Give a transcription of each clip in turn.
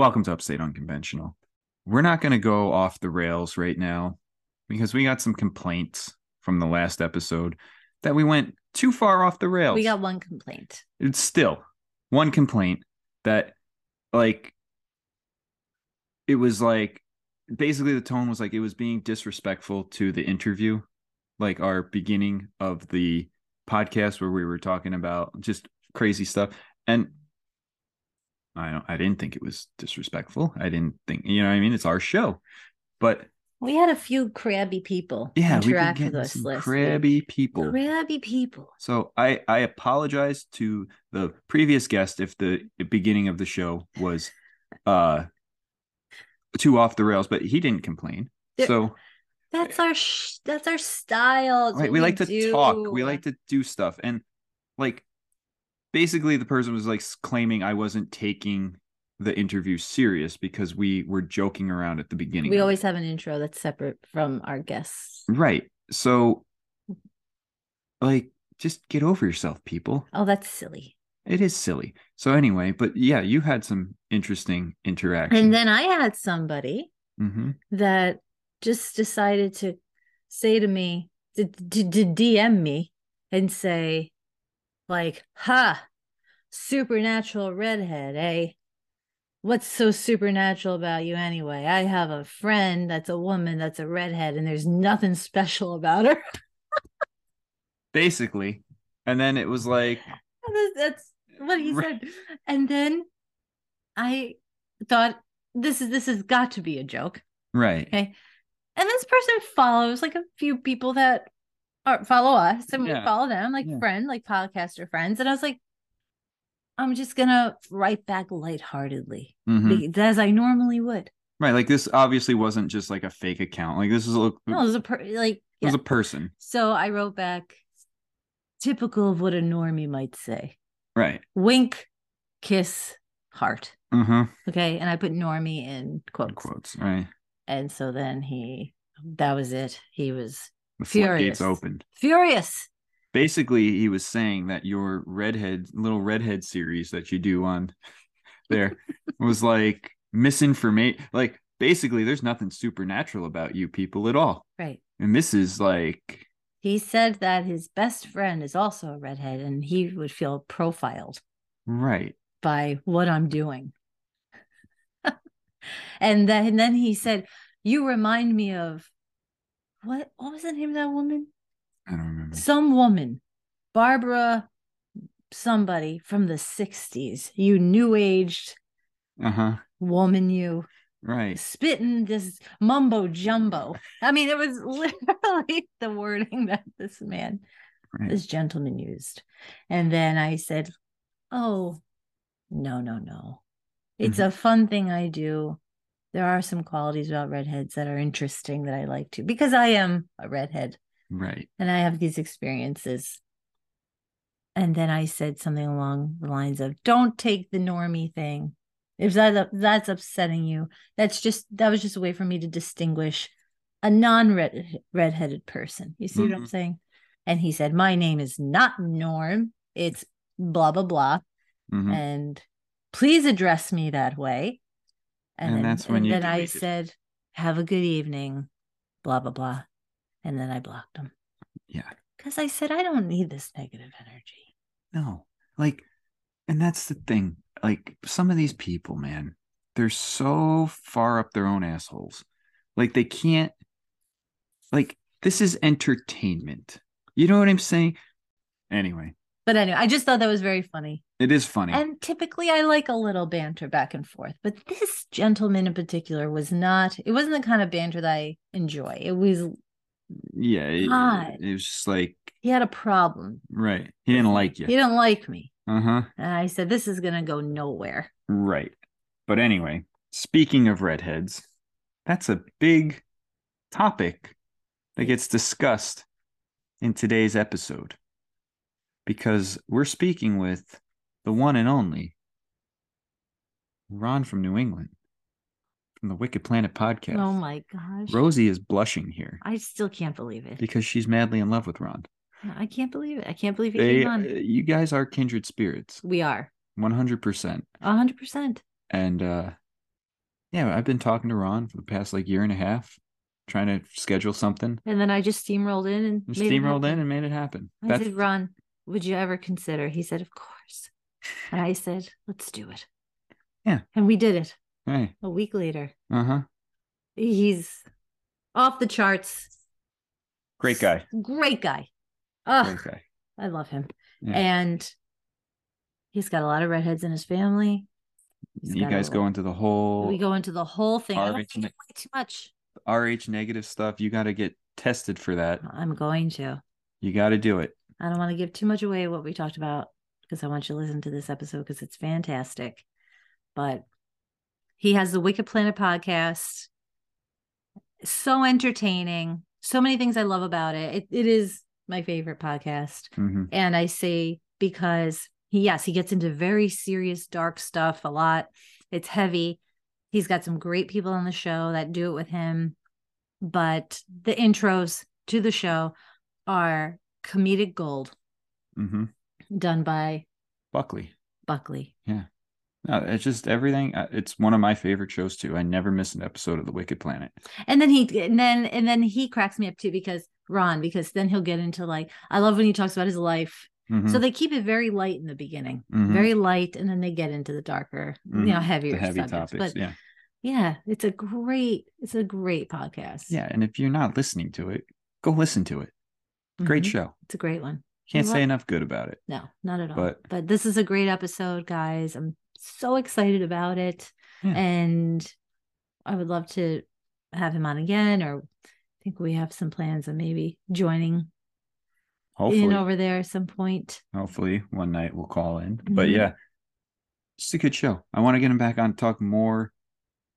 Welcome to Upstate Unconventional. We're not going to go off the rails right now because we got some complaints from the last episode that we went too far off the rails. We got one complaint. it's still one complaint that like it was like basically the tone was like it was being disrespectful to the interview like our beginning of the podcast where we were talking about just crazy stuff and i don't i didn't think it was disrespectful i didn't think you know what i mean it's our show but We had a few crabby people yeah we interact with us some last week. crabby people Crabby people. So I I apologize to the previous guest if the beginning of the show was uh too off the rails, but he didn't complain. There- so That's our sh- that's our style. Right, what we like to talk, we like to do stuff, and like basically the person was like claiming I wasn't taking the interview serious because we were joking around at the beginning. We always have an intro that's separate from our guests. right. So like just get over yourself, people. Oh, that's silly. It is silly. So anyway, but yeah, you had some interesting interaction. And then I had somebody hmm that just decided to say to me to, to, to DM me and say like, "Ha, supernatural redhead, eh? What's so supernatural about you anyway? I have a friend that's a woman that's a redhead, and there's nothing special about her." basically, and then it was like, That's- That's what he said. And then I thought this is this has got to be a joke. right, Okay. And this person follows like a few people that are follow us and we Yeah. follow them like Yeah. friend, like podcaster friends. And I was like, I'm just gonna write back lightheartedly Mhm. as I normally would. right. Like this obviously wasn't just like a fake account. Like this is a, No, it was a per- like it yeah. was a person, so I wrote back typical of what a normie might say. right? Wink, kiss, heart. Uh-huh. Okay. And I put normie in quotes. Quotes, right? And so then he that was it. He was The Furious. floodgates opened. furious. Basically, he was saying that your redhead little redhead series that you do on there was like misinformation. Like basically, there's nothing supernatural about you people at all. Right. And this is like He said that his best friend is also a redhead and he would feel profiled right. by what I'm doing. and then and then he said, You remind me of what what was the name of that woman? I don't remember. Some woman, Barbara somebody from the 60s. You new aged Uh-huh. woman, you Right. spitting this mumbo jumbo. I mean, it was literally the wording that this man, Right. this gentleman used. And then I said, Oh, no, no, no. It's Mm-hmm. a fun thing I do. There are some qualities about redheads that are interesting that I like to because I am a redhead Right. and I have these experiences. And then I said something along the lines of, "Don't take the normie thing. If that that's upsetting you, that's just that was just a way for me to distinguish a non-red redheaded person. You see what I'm Mhm. saying?" And he said, "My name is not Norm. It's blah blah blah, Mhm. and please address me that way." And then, that's when and you then I said, "Have a good evening," blah blah blah, and then I blocked him. Yeah. Because I said, I don't need this negative energy. No. Like and that's the thing. Like some of these people, man, they're so far up their own assholes. Like they can't like this is entertainment. You know what I'm saying? Anyway, But anyway, I just thought that was very funny. it is funny. And typically I like a little banter back and forth. But this gentleman in particular was not, it wasn't the kind of banter that I enjoy. It was, yeah, it, it was just like he had a problem. right. He didn't like you. He didn't like me. Uh-huh. And I said, this is going to go nowhere. Right. But anyway, speaking of redheads, that's a big topic that gets discussed in today's episode because we're speaking with the one and only Ron from New England from the Wicked Planet podcast. Oh my gosh. Rosie is blushing here I still can't believe it. because she's madly in love with Ron. I can't believe it. I can't believe he They, came on. uh, you guys are kindred spirits, we are 100%. 100%. And uh Yeah, I've been talking to Ron for the past like year and a half, trying to schedule something. And then I just steamrolled in and it steamrolled in and made it happen. I That's said, Ron, would you ever consider? He said, Of course. And I said, Let's do it. Yeah. And we did it hey, a week later. uh huh. He's off the charts. Great guy. Great guy. Oh, Great guy. I love him. Yeah. And he's got a lot of redheads in his family. He's You guys go into the whole We go into the whole thing. RH ne- too much. RH negative stuff. You got to get tested for that. I'm going to. You got to do it. I don't want to give too much away what we talked about because I want you to listen to this episode because it's fantastic. But he has the Wicked Planet podcast. So entertaining. So many things I love about it. It, it is my favorite podcast. hmm And I say because he, yes, he gets into very serious, dark stuff a lot. It's heavy. He's got some great people on the show that do it with him. But the intros to the show are comedic gold hmm done by Buckley. Buckley. Yeah no, it's just everything. uh, It's one of my favorite shows too. I never miss an episode of The Wicked Planet. And then he and then and then he cracks me up too because Ron, because then he'll get into like I love when he talks about his life. Mhm, So they keep it very light in the beginning. mhm. Very light, and then they get into the darker, you Mhm. know, heavier the heavy subjects. topics. But yeah, yeah, it's a great, it's a great podcast. yeah. And if you're not listening to it, go listen to it. Great Mhm. show. It's a great one. Can't say enough good about it. No, not at all. But- But this is a great episode, guys. I'm so excited about it. Yeah. And I would love to have him on again, or I think we have some plans of maybe joining Hopefully, in over there at some point. hopefully one night we'll call in. But Mhm. yeah, just a good show. I want to get him back on, talk more,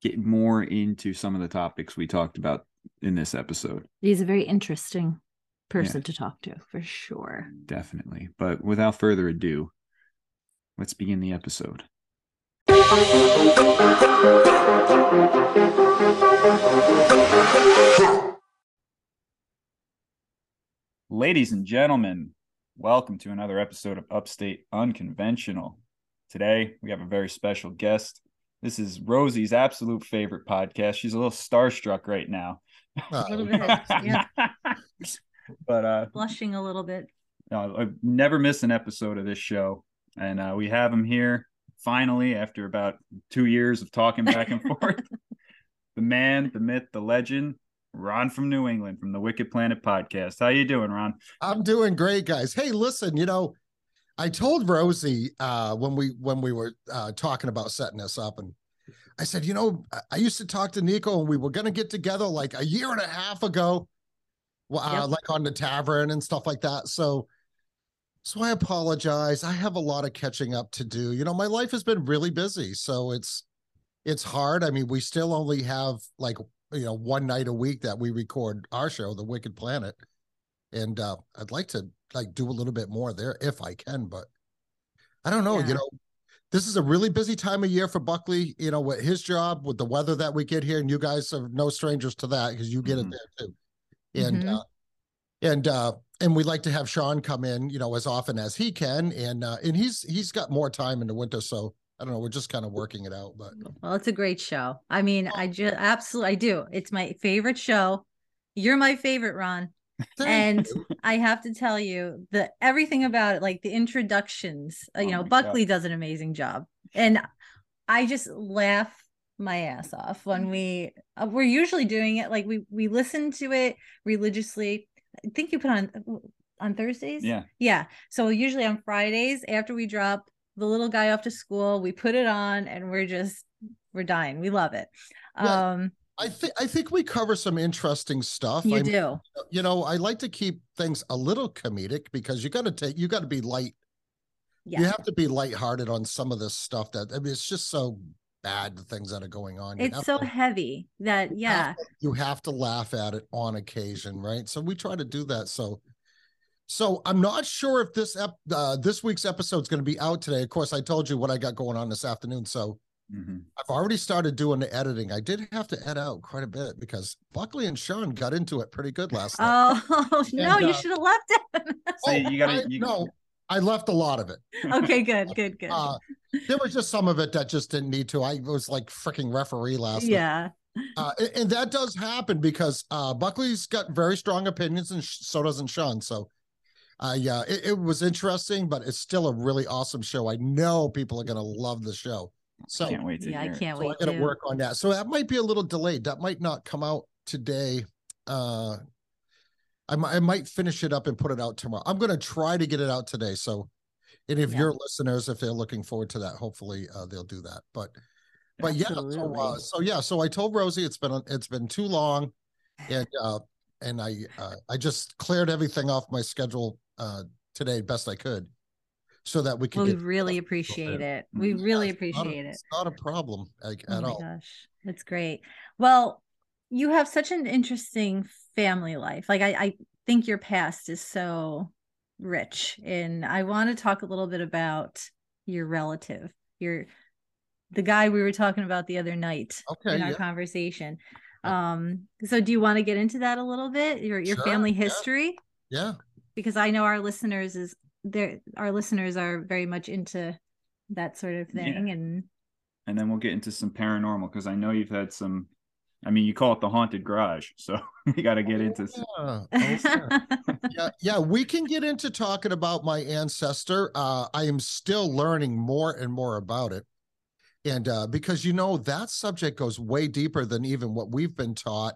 get more into some of the topics we talked about in this episode. He's a very interesting person to talk to for sure. Definitely. But without further ado, let's begin the episode. Ladies and gentlemen, welcome to another episode of Upstate Unconventional. Today, we have a very special guest. This is Rosie's absolute favorite podcast. She's a little starstruck right now. A yeah. But uh Blushing a little bit. no, I've never missed an episode of this show. And uh, we have him here finally after about two years of talking back and forth. the man, the myth, the legend, Ron from New England from the Wicked Planet podcast. How you doing, Ron? I'm doing great, guys. Hey, listen, you know, I told Rosie uh, when we when we were uh, talking about setting this up, and I said, you know, I- I used to talk to Nico, and we were going to get together like a year and a half ago, well, uh, Yep. like on the tavern and stuff like that. So, so I apologize. I have a lot of catching up to do. You know, my life has been really busy, so it's it's hard. I mean, we still only have like you know one night a week that we record our show, The Wicked Planet and uh, I'd like to like do a little bit more there if I can, but I don't know. Yeah. You know, this is a really busy time of year for Buckley. You know, with his job, with the weather that we get here, and you guys are no strangers to that because you get Mhm. it there too. And Mhm. uh, and uh, and we like to have Sean come in, you know, as often as he can, and uh, and he's he's got more time in the winter, so I don't know. We're just kind of working it out, but Well, it's a great show. I mean, I just absolutely I do. It's my favorite show. You're my favorite, Ron. And. I have to tell you the everything about it, like the introductions. uh, you Oh know, Buckley does an amazing job, and I just laugh my ass off when we uh, we're usually doing it like we we listen to it religiously. I think you put on on Thursdays. Yeah. Yeah. So usually on Fridays after we drop the little guy off to school, we put it on and we're just we're dying. We love it. Um I think I think we cover some interesting stuff. you I do. you know, I like to keep things a little comedic because you got to take, you got to be light. Yeah. You have to be lighthearted on some of this stuff that, I mean, it's just so bad, the things that are going on. You It's so to- heavy that you yeah. have to- You have to laugh at it on occasion, right? So we try to do that. So, so I'm not sure if this ep, uh, this week's episode is going to be out today. Of course, I told you what I got going on this afternoon. So Mhm. I've already started doing the editing. I did have to edit out quite a bit because Buckley and Sean got into it pretty good last night. Oh no, And, you uh, should have left it. See, you gotta- I, you- no, I left a lot of it. Okay, good, good, good. Uh, there was just some of it that just didn't need to. I was like freaking referee last night. yeah. Uh, and, and that does happen because uh, Buckley's got very strong opinions, and sh- so doesn't Sean. So, uh, yeah, it, it was interesting, but it's still a really awesome show. I know people are going to love the show. So, Can't wait to Yeah, I hear it. can't so I wait got to to. work on that. So that might be a little delayed. That might not come out today. I might, I might finish it up and put it out tomorrow. I'm going to try to get it out today. So, any of Yeah. your listeners, if they're looking forward to that, hopefully uh, they'll do that. But, but yeah, so, uh, so yeah, so I told Rosie it's been it's been too long, and uh, and I uh, I just cleared everything off my schedule uh today best I could, so that we can. Well, we really appreciate it. We really it's not a- appreciate it. It's not a problem like, Oh at my all. gosh, that's great. Well, you have such an interesting family life. Like I, I think your past is so rich, and I want to talk a little bit about your relative, your the guy we were talking about the other night Okay, in our yeah. conversation. Um, so do you want to get into that a little bit? Your your Sure, family history? Yeah. Because I know our listeners is there our listeners are very much into that sort of Yeah. thing and and then we'll get into some paranormal because I know you've had some. I mean, you call it the haunted garage, so we got to get into. Yeah. Oh, yeah. yeah, yeah, we can get into talking about my ancestor. Uh, I am still learning more and more about it. And uh, because you know that subject goes way deeper than even what we've been taught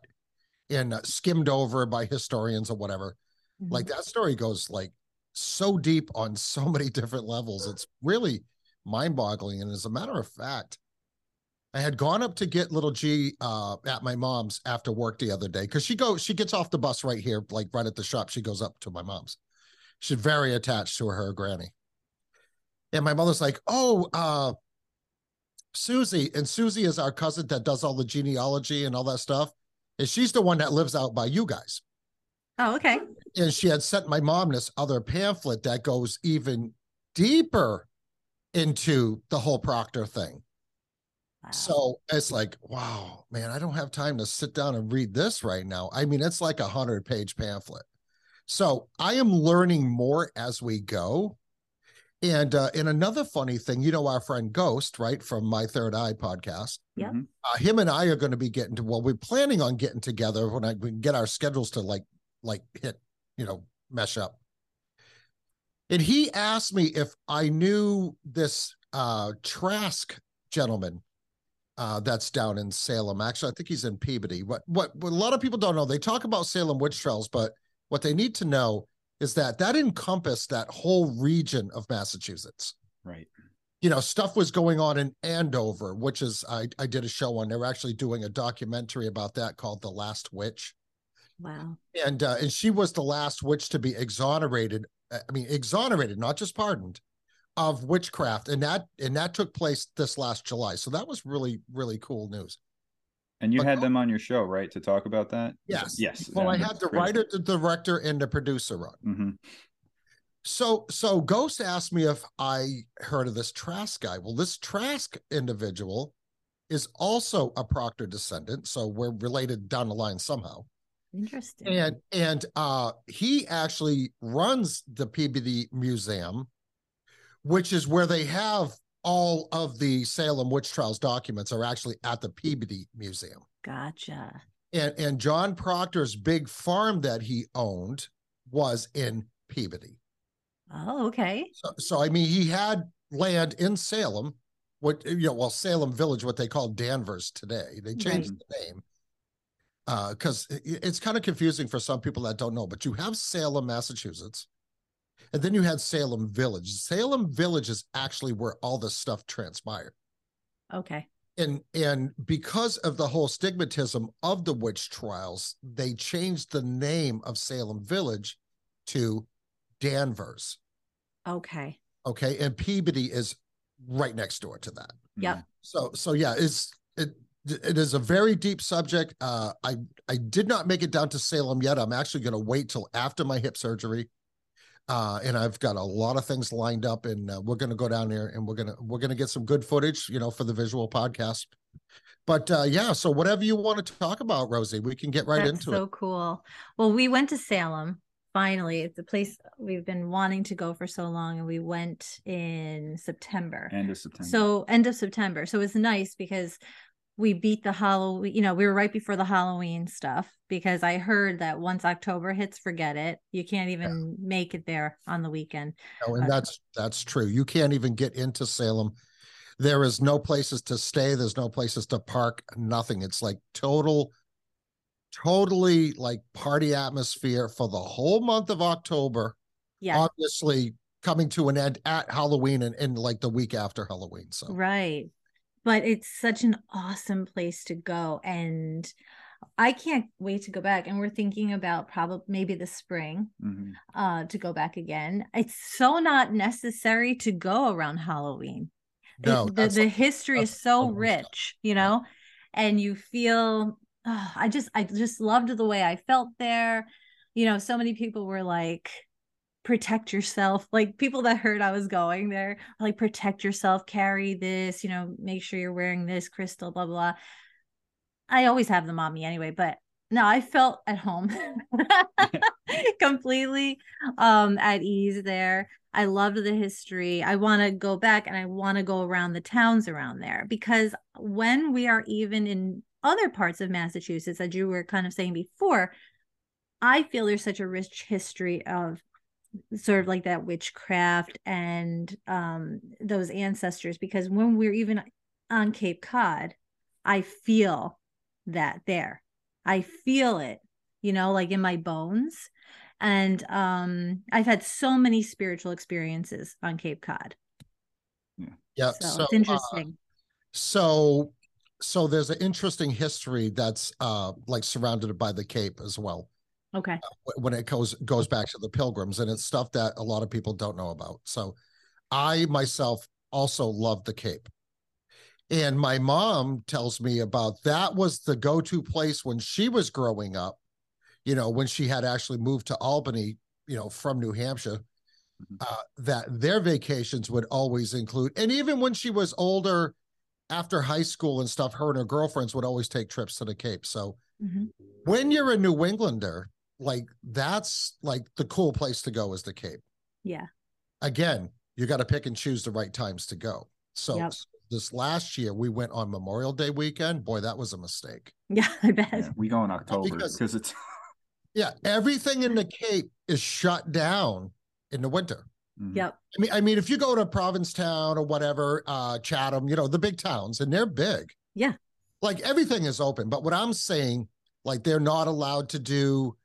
and uh, skimmed over by historians or whatever. Like that story goes like so deep on so many different levels. It's really mind-boggling. And as a matter of fact, I had gone up to get little G uh, at my mom's after work the other day because she goes, she gets off the bus right here, like right at the shop. She goes up to my mom's. She's very attached to her granny. And my mother's like, "Oh, uh, Susie," and Susie is our cousin that does all the genealogy and all that stuff. And she's the one that lives out by you guys oh, okay. and she had sent my mom this other pamphlet that goes even deeper into the whole Proctor thing. Wow. So it's like, wow, man, I don't have time to sit down and read this right now. I mean, it's like a hundred page pamphlet. So I am learning more as we go. And uh, and another funny thing, you know, our friend Ghost, right, from my Third Eye podcast, Yep. Mhm. uh, him and I are going to be getting to. Well, we're planning on getting together when I we can get our schedules to like like hit, you know, mesh up. And he asked me if I knew this uh Trask gentleman uh that's down in Salem. Actually, I think he's in Peabody. What what, what a lot of people don't know, they talk about Salem witch trials, but what they need to know is that that encompassed that whole region of Massachusetts Right. you know, stuff was going on in Andover, which is I I did a show on. They were actually doing a documentary about that called The Last Witch, Wow. and uh, and she was the last witch to be exonerated. uh, I mean, exonerated, not just pardoned, of witchcraft, and that and that took place this last July. So that was really really cool news. And you But had them on your show, right, to talk about that? Yes, Yes. Well, I had the great. writer, the director, and the producer on. Mhm. So so Ghost asked me if I heard of this Trask guy. Well, this Trask individual is also a Proctor descendant, so we're related down the line somehow. Interesting. And and uh he actually runs the Peabody Museum, which is where they have all of the Salem witch trials documents are actually at the Peabody Museum. gotcha. And and John Proctor's big farm that he owned was in Peabody. Oh, okay. So, so I mean, he had land in Salem, what you know, well, Salem Village, what they call Danvers today. They changed the name uh, because it's kind of confusing for some people that don't know. But you have Salem, Massachusetts, and then you had Salem Village. Salem Village is actually where all this stuff transpired, Okay. and and because of the whole stigmatism of the witch trials, they changed the name of Salem Village to Danvers. Okay. okay and peabody is right next door to that Yep. so so yeah it's it it is a very deep subject uh i i did not make it down to salem yet i'm actually going to wait till after my hip surgery uh and i've got a lot of things lined up and uh, we're going to go down there and we're going to we're going to get some good footage you know for the visual podcast but uh yeah so whatever you want to talk about rosie we can get right That's into so it So cool. Well, we went to Salem. finally it's a place we've been wanting to go for so long and we went in september End of September. so end of september so it's nice because we beat the halloween you know we were right before the halloween stuff because i heard that once october hits forget it you can't even make it there on the weekend No, and Uh, that's that's true. You can't even get into Salem. There is no places to stay. There's no places to park. Nothing. It's like total, totally like party atmosphere for the whole month of October. yeah Obviously, coming to an end at Halloween and, and like the week after Halloween. So Right. But it's such an awesome place to go. And I can't wait to go back. And we're thinking about probably maybe the spring Mhm. uh to go back again. It's so not necessary to go around Halloween. No, the, that's the history is so rich, you know, and you feel oh, I just I just loved the way I felt there. You know, so many people were like, protect yourself. Like people that heard I was going there, like protect yourself, carry this, you know, make sure you're wearing this crystal, blah blah. I always have them on me anyway, but no, I felt at home completely um at ease there. I loved the history. I want to go back and I want to go around the towns around there because when we are even in other parts of Massachusetts, as you were kind of saying before, I feel there's such a rich history of sort of like that witchcraft and um those ancestors because when we're even on Cape Cod, I feel that there. I feel it, you know, like in my bones. And um I've had so many spiritual experiences on Cape Cod. yeah. So, So, it's uh, interesting. so so there's an interesting history that's uh like surrounded by the Cape as well. Okay. wh- when it goes goes back to the pilgrims and it's stuff that a lot of people don't know about so i myself also love the cape and my mom tells me about that was the go-to place when she was growing up you know when she had actually moved to albany you know from new hampshire Mhm. uh, that their vacations would always include and even when she was older after high school and stuff her and her girlfriends would always take trips to the cape so Mhm. when you're a New Englander, like that's like the cool place to go is the Cape. Yeah. Again, you got to pick and choose the right times to go. So Yep. this last year we went on Memorial Day weekend. Boy, that was a mistake. Yeah, I bet. Yeah, we go in October because- because it's Yeah, everything in the Cape is shut down in the winter. Mhm. Yep. I mean, I mean, if you go to Provincetown or whatever, uh, Chatham, you know, the big towns, and they're big. Yeah. Like everything is open. But what I'm saying, like they're not allowed to do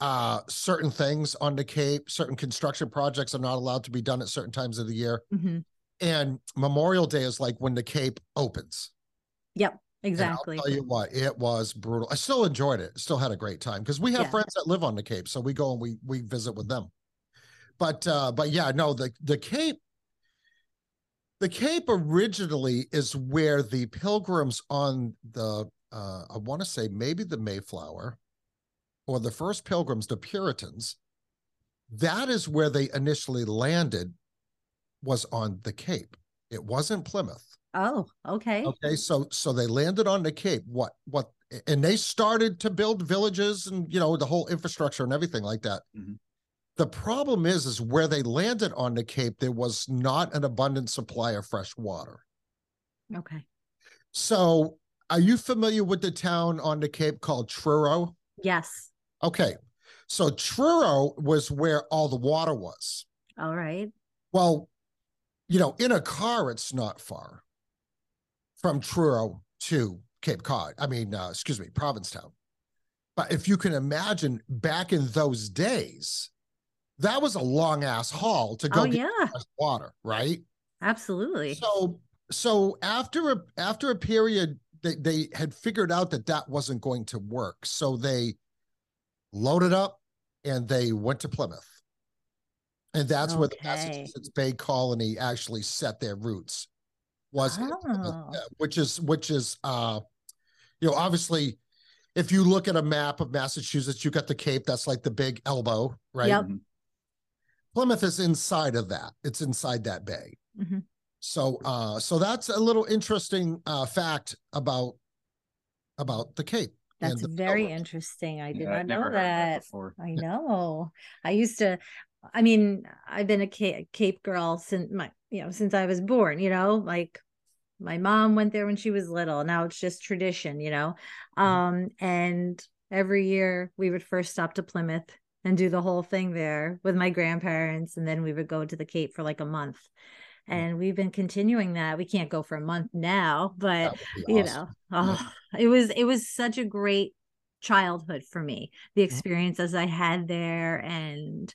uh certain things on the Cape, certain construction projects are not allowed to be done at certain times of the year. hmm And Memorial Day is like when the Cape opens. Yep. And Exactly. I'll tell you what, it was brutal. I still enjoyed it. Still had a great time because we have Yeah. friends that live on the Cape, so we go and we we visit with them. But uh, but yeah, no, the the Cape, the Cape originally is where the pilgrims on the uh, I want to say maybe the Mayflower, or the first pilgrims, the Puritans. That is where they initially landed, was on the Cape. It wasn't Plymouth. Oh, okay. Okay, so so they landed on the Cape. What what and they started to build villages and you know the whole infrastructure and everything like that. Mhm. The problem is is where they landed on the Cape, there was not an abundant supply of fresh water. Okay. So are you familiar with the town on the Cape called Truro? Yes. Okay. So Truro was where all the water was. All right. Well, you know, in a car, it's not far from Truro to Cape Cod. I mean, uh, excuse me, Provincetown. But if you can imagine back in those days, that was a long ass haul to go Oh get yeah. water, right? Absolutely. So, so after a after a period, they they had figured out that that wasn't going to work. So they loaded up and they went to Plymouth, and that's where the Massachusetts Bay Colony actually set their roots. Was in Plymouth, Oh. uh, which is which is uh, you know, obviously. If you look at a map of Massachusetts, you got the Cape. That's like the big elbow, right? Yep. Mhm. Plymouth is inside of that. It's inside that bay. Mhm. So uh so that's a little interesting uh fact about about the Cape. That's the very Bellwoods. interesting. I did Yeah, not know never heard that. I know. I used to. I mean, I've been a Cape, Cape girl since my, you know, since I was born. You know, like my mom went there when she was little. Now it's just tradition. You know, um, and every year we would first stop to Plymouth and do the whole thing there with my grandparents, and then we would go to the Cape for like a month. And we've been continuing that. We can't go for a month now, but be you know oh, it was it was such a great childhood for me the experiences i had there and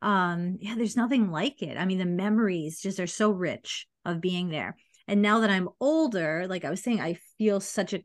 um yeah there's nothing like it. I mean the memories just are so rich of being there. And now that i'm older like i was saying i feel such a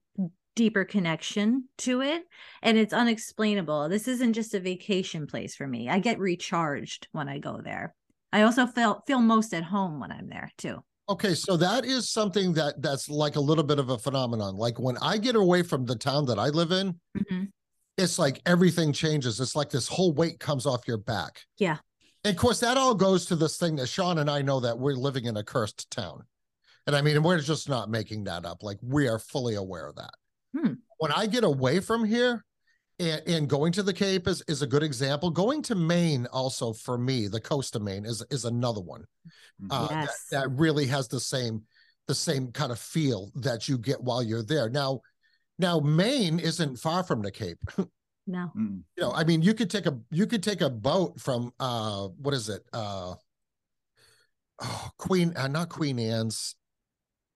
deeper connection to it and it's unexplainable. This isn't just a vacation place for me. I get recharged when i go there i also feel feel most at home when i'm there too Okay, so that is something that that's like a little bit of a phenomenon. Like when I get away from the town that I live in, Mhm. it's like everything changes. It's like this whole weight comes off your back. Yeah. And of course, that all goes to this thing that Sean and I know that we're living in a cursed town. And I mean, we're just not making that up. Like we are fully aware of that. Hmm. When I get away from here, and, and going to the Cape is, is a good example. Going to Maine also for me, the coast of Maine is is another one uh, that, Yes. that really has the same the same kind of feel that you get while you're there. Now, now Maine isn't far from the Cape. no Mm. you know, I mean, you could take a you could take a boat from uh what is it? Uh oh, Queen uh, not Queen Anne's.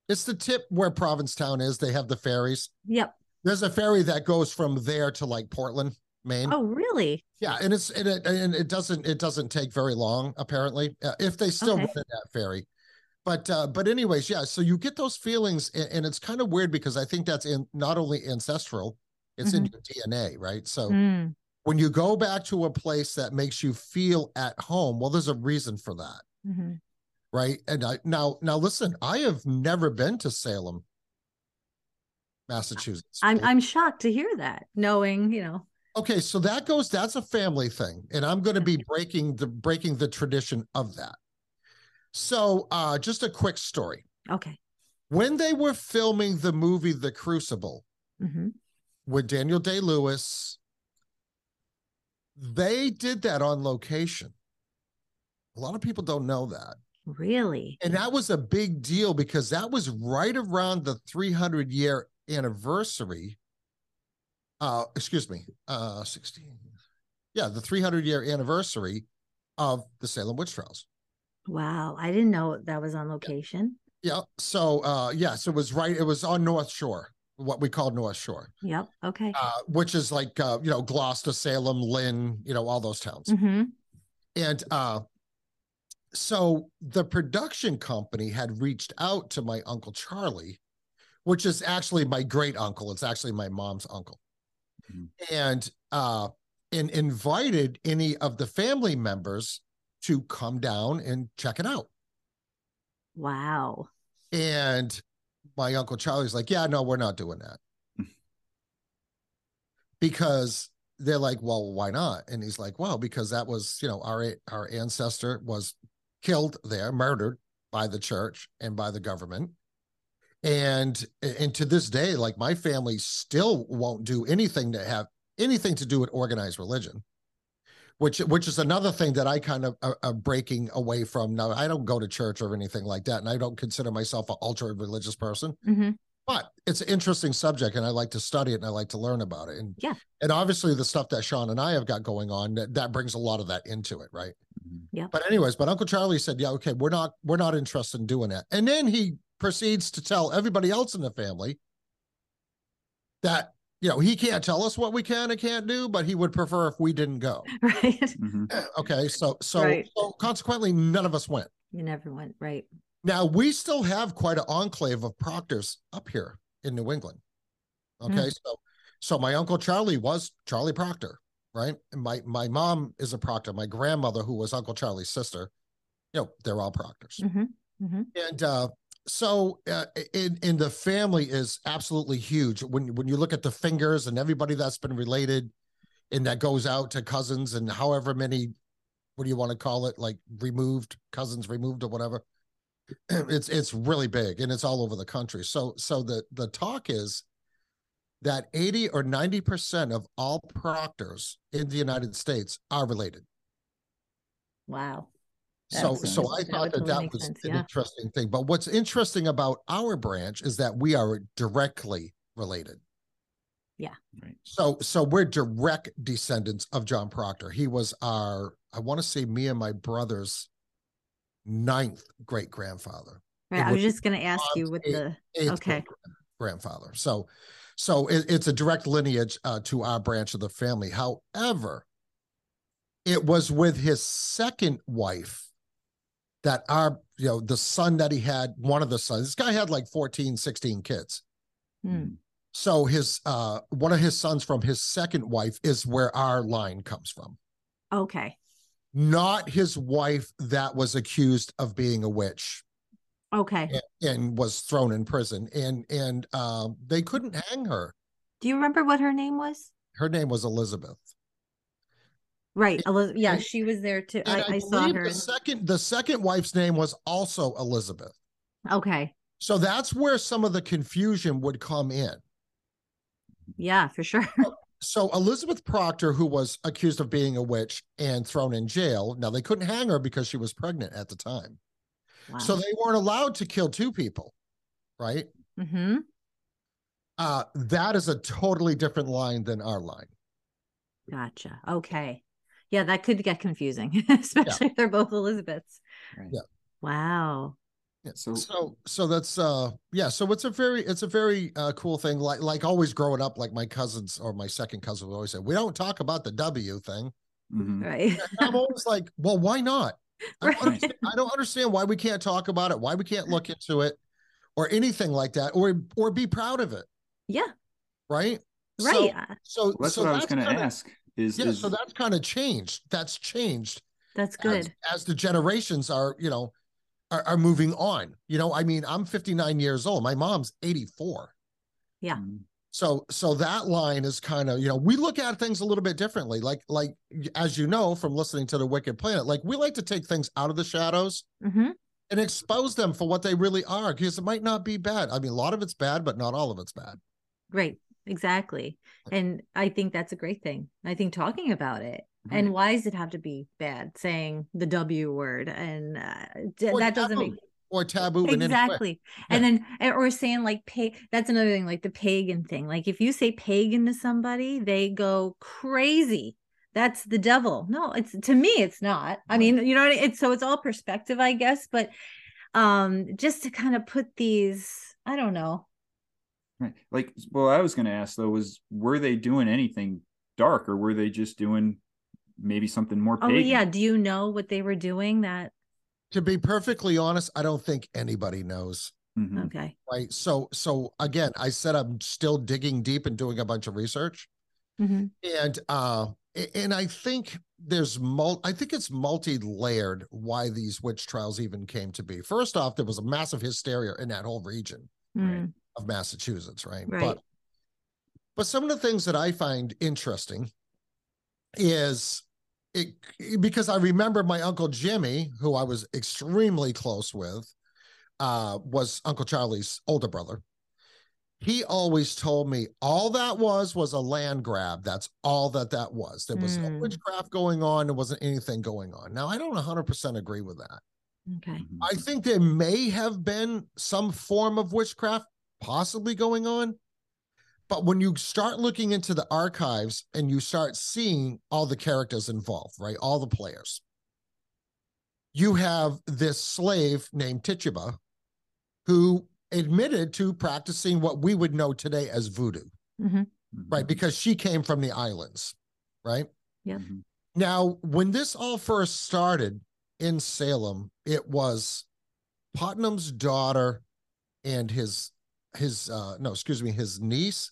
It's the tip where Provincetown is. They have the ferries. yep There's a ferry that goes from there to like Portland, Maine. oh really Yeah, and it's and it and it doesn't it doesn't take very long apparently uh, if they still Okay. run that ferry. But uh but anyways, yeah. So you get those feelings, and, and it's kind of weird because I think that's in not only ancestral, it's in your DNA, right? So Mm, when you go back to a place that makes you feel at home, well, there's a reason for that, mhm. right? And I now now listen, I have never been to Salem, Massachusetts. I'm I'm shocked to hear that, knowing you know. Okay, so that goes that's a family thing and I'm going to be breaking the breaking the tradition of that. So, uh just a quick story. Okay. When they were filming the movie The Crucible hmm with Daniel Day-Lewis, they did that on location. A lot of people don't know that. Really? And that was a big deal because that was right around the 300 year anniversary. Uh, excuse me, uh, 16. Yeah, the 300 year anniversary of the Salem witch trials. Wow. I didn't know that was on location. Yeah. So, uh, yes, it was right. It was on North Shore, what we call North Shore, Yep. Okay. uh, which is like, uh, you know, Gloucester, Salem, Lynn, you know, all those towns. hmm And uh so the production company had reached out to my uncle Charlie, which is actually my great uncle. It's actually my mom's uncle. Mhm. And uh and invited any of the family members to come down and check it out. Wow. And my uncle Charlie's like, "Yeah, no, we're not doing that." because they're like, "Well, why not?" And he's like, "Well, because that was, you know, our our ancestor was killed there, murdered by the church and by the government." And and to this day, like my family still won't do anything to have anything to do with organized religion. Which, which is another thing that I kind of are, are breaking away from now. I don't go to church or anything like that, and I don't consider myself an ultra religious person hmm but it's an interesting subject and I like to study it and I like to learn about it. And Yeah. and obviously the stuff that Sean and I have got going on that, that brings a lot of that into it, right? Mm-hmm. Yeah. But anyways, but Uncle Charlie said, Yeah, okay, we're not we're not interested in doing that. And then he proceeds to tell everybody else in the family that you know he can't tell us what we can and can't do, but he would prefer if we didn't go. Right. Mhm. Okay, so so, Right. so consequently, none of us went. You never went. Right. Now we still have quite an enclave of proctors up here in New England. Okay, so so my uncle Charlie was Charlie Proctor, right? And my my mom is a proctor. My grandmother, who was Uncle Charlie's sister, you know, they're all proctors. hmm hmm And uh, so uh, in in the family is absolutely huge. When when you look at the fingers and everybody that's been related, and that goes out to cousins and however many, what do you want to call it, like removed cousins removed or whatever. It's it's really big and it's all over the country. So so the the talk is that 80 or 90% of all proctors in the United States are related. Wow. So, That's so. I thought would that totally that was sense, an yeah. interesting thing. But what's interesting about our branch is that we are directly related. Yeah right. So, so we're direct descendants of John Proctor. He was our, I want to say, me and my brother's ninth great grandfather. Right. It I was was just going to ask you mom's what the, eighth Okay. grandfather. So, so it, it's a direct lineage uh, to our branch of the family. However, it was with his second wife that our, you know, the son that he had, one of the sons, this guy had like 14, 16 kids. Hmm. So his, uh, one of his sons from his second wife is where our line comes from. okay. Not his wife that was accused of being a witch Okay. and, and was thrown in prison. And, and, um, they couldn't hang her. Do you remember what her name was? her name was Elizabeth. Right. Eliz- yeah, she was there too. And I, I, saw her. The second, the second wife's name was also Elizabeth. Okay. So that's where some of the confusion would come in. Yeah, for sure. So Elizabeth Proctor, who was accused of being a witch and thrown in jail, now they couldn't hang her because she was pregnant at the time. Wow. So they weren't allowed to kill two people, right? mm-hmm. Uh, that is a totally different line than our line. Gotcha. Okay. Yeah, that could get confusing, especially if they're both Elizabeths. Right. Yeah. Wow. Yeah. So- so so that's uh yeah so it's a very it's a very uh cool thing like like always growing up like my cousins or my second cousin would always say we don't talk about the W thing Mhm. Right. And I'm always like well why not I don't, Right. understand, I don't understand why we can't talk about it why we can't look into it or anything like that or or be proud of it Yeah. right Right. so, Uh, so Well, that's so what I was going to kinda- ask. Is, yeah is so that's kind of changed that's changed That's good. as the generations are you know are, are moving on you know i mean i'm 59 years old my mom's 84 yeah. Mhm. so so that line is kind of you know we look at things a little bit differently like like as you know from listening to the wicked planet like we like to take things out of the shadows Mm-hmm. and expose them for what they really are because it might not be bad i mean a lot of it's bad but not all of it's bad Right. Exactly. And I think that's a great thing. I think talking about it. And why does it have to be bad? Saying the W word and uh, that doesn't make or taboo in any way. exactly and then and- or saying like pay that's another thing like the pagan thing like if you say pagan to somebody they go crazy that's the devil no it's to me it's not i mean you know what I- it's so it's all perspective i guess but um just to kind of put these i don't know Right. Like, well, I was going to ask though, was were they doing anything dark, or were they just doing maybe something more oh yeah. do you know what they were doing that to be perfectly honest i don't think anybody knows. Mhm. okay. Right so so again i said i'm still digging deep and doing a bunch of research. Hmm and uh and i think there's mul i think it's multi-layered why these witch trials even came to be. First off there was a massive hysteria in that whole region. Mm, of massachusetts right, Right. but but some of the things that i find interesting is it because i remember my uncle jimmy who i was extremely close with uh was uncle charlie's older brother. He always told me all that was was a land grab. That's all that that was. There was no Mm. witchcraft going on. There wasn't anything going on. Now i don't 100% agree with that. Okay. I think there may have been some form of witchcraft possibly going on but when you start looking into the archives and you start seeing all the characters involved right all the players you have this slave named Tituba who admitted to practicing what we would know today as voodoo, hmm right? Because she came from the islands, right? Yep. Mhm. Now, when this all first started in Salem, it was Putnam's daughter and his his uh no, excuse me, his niece.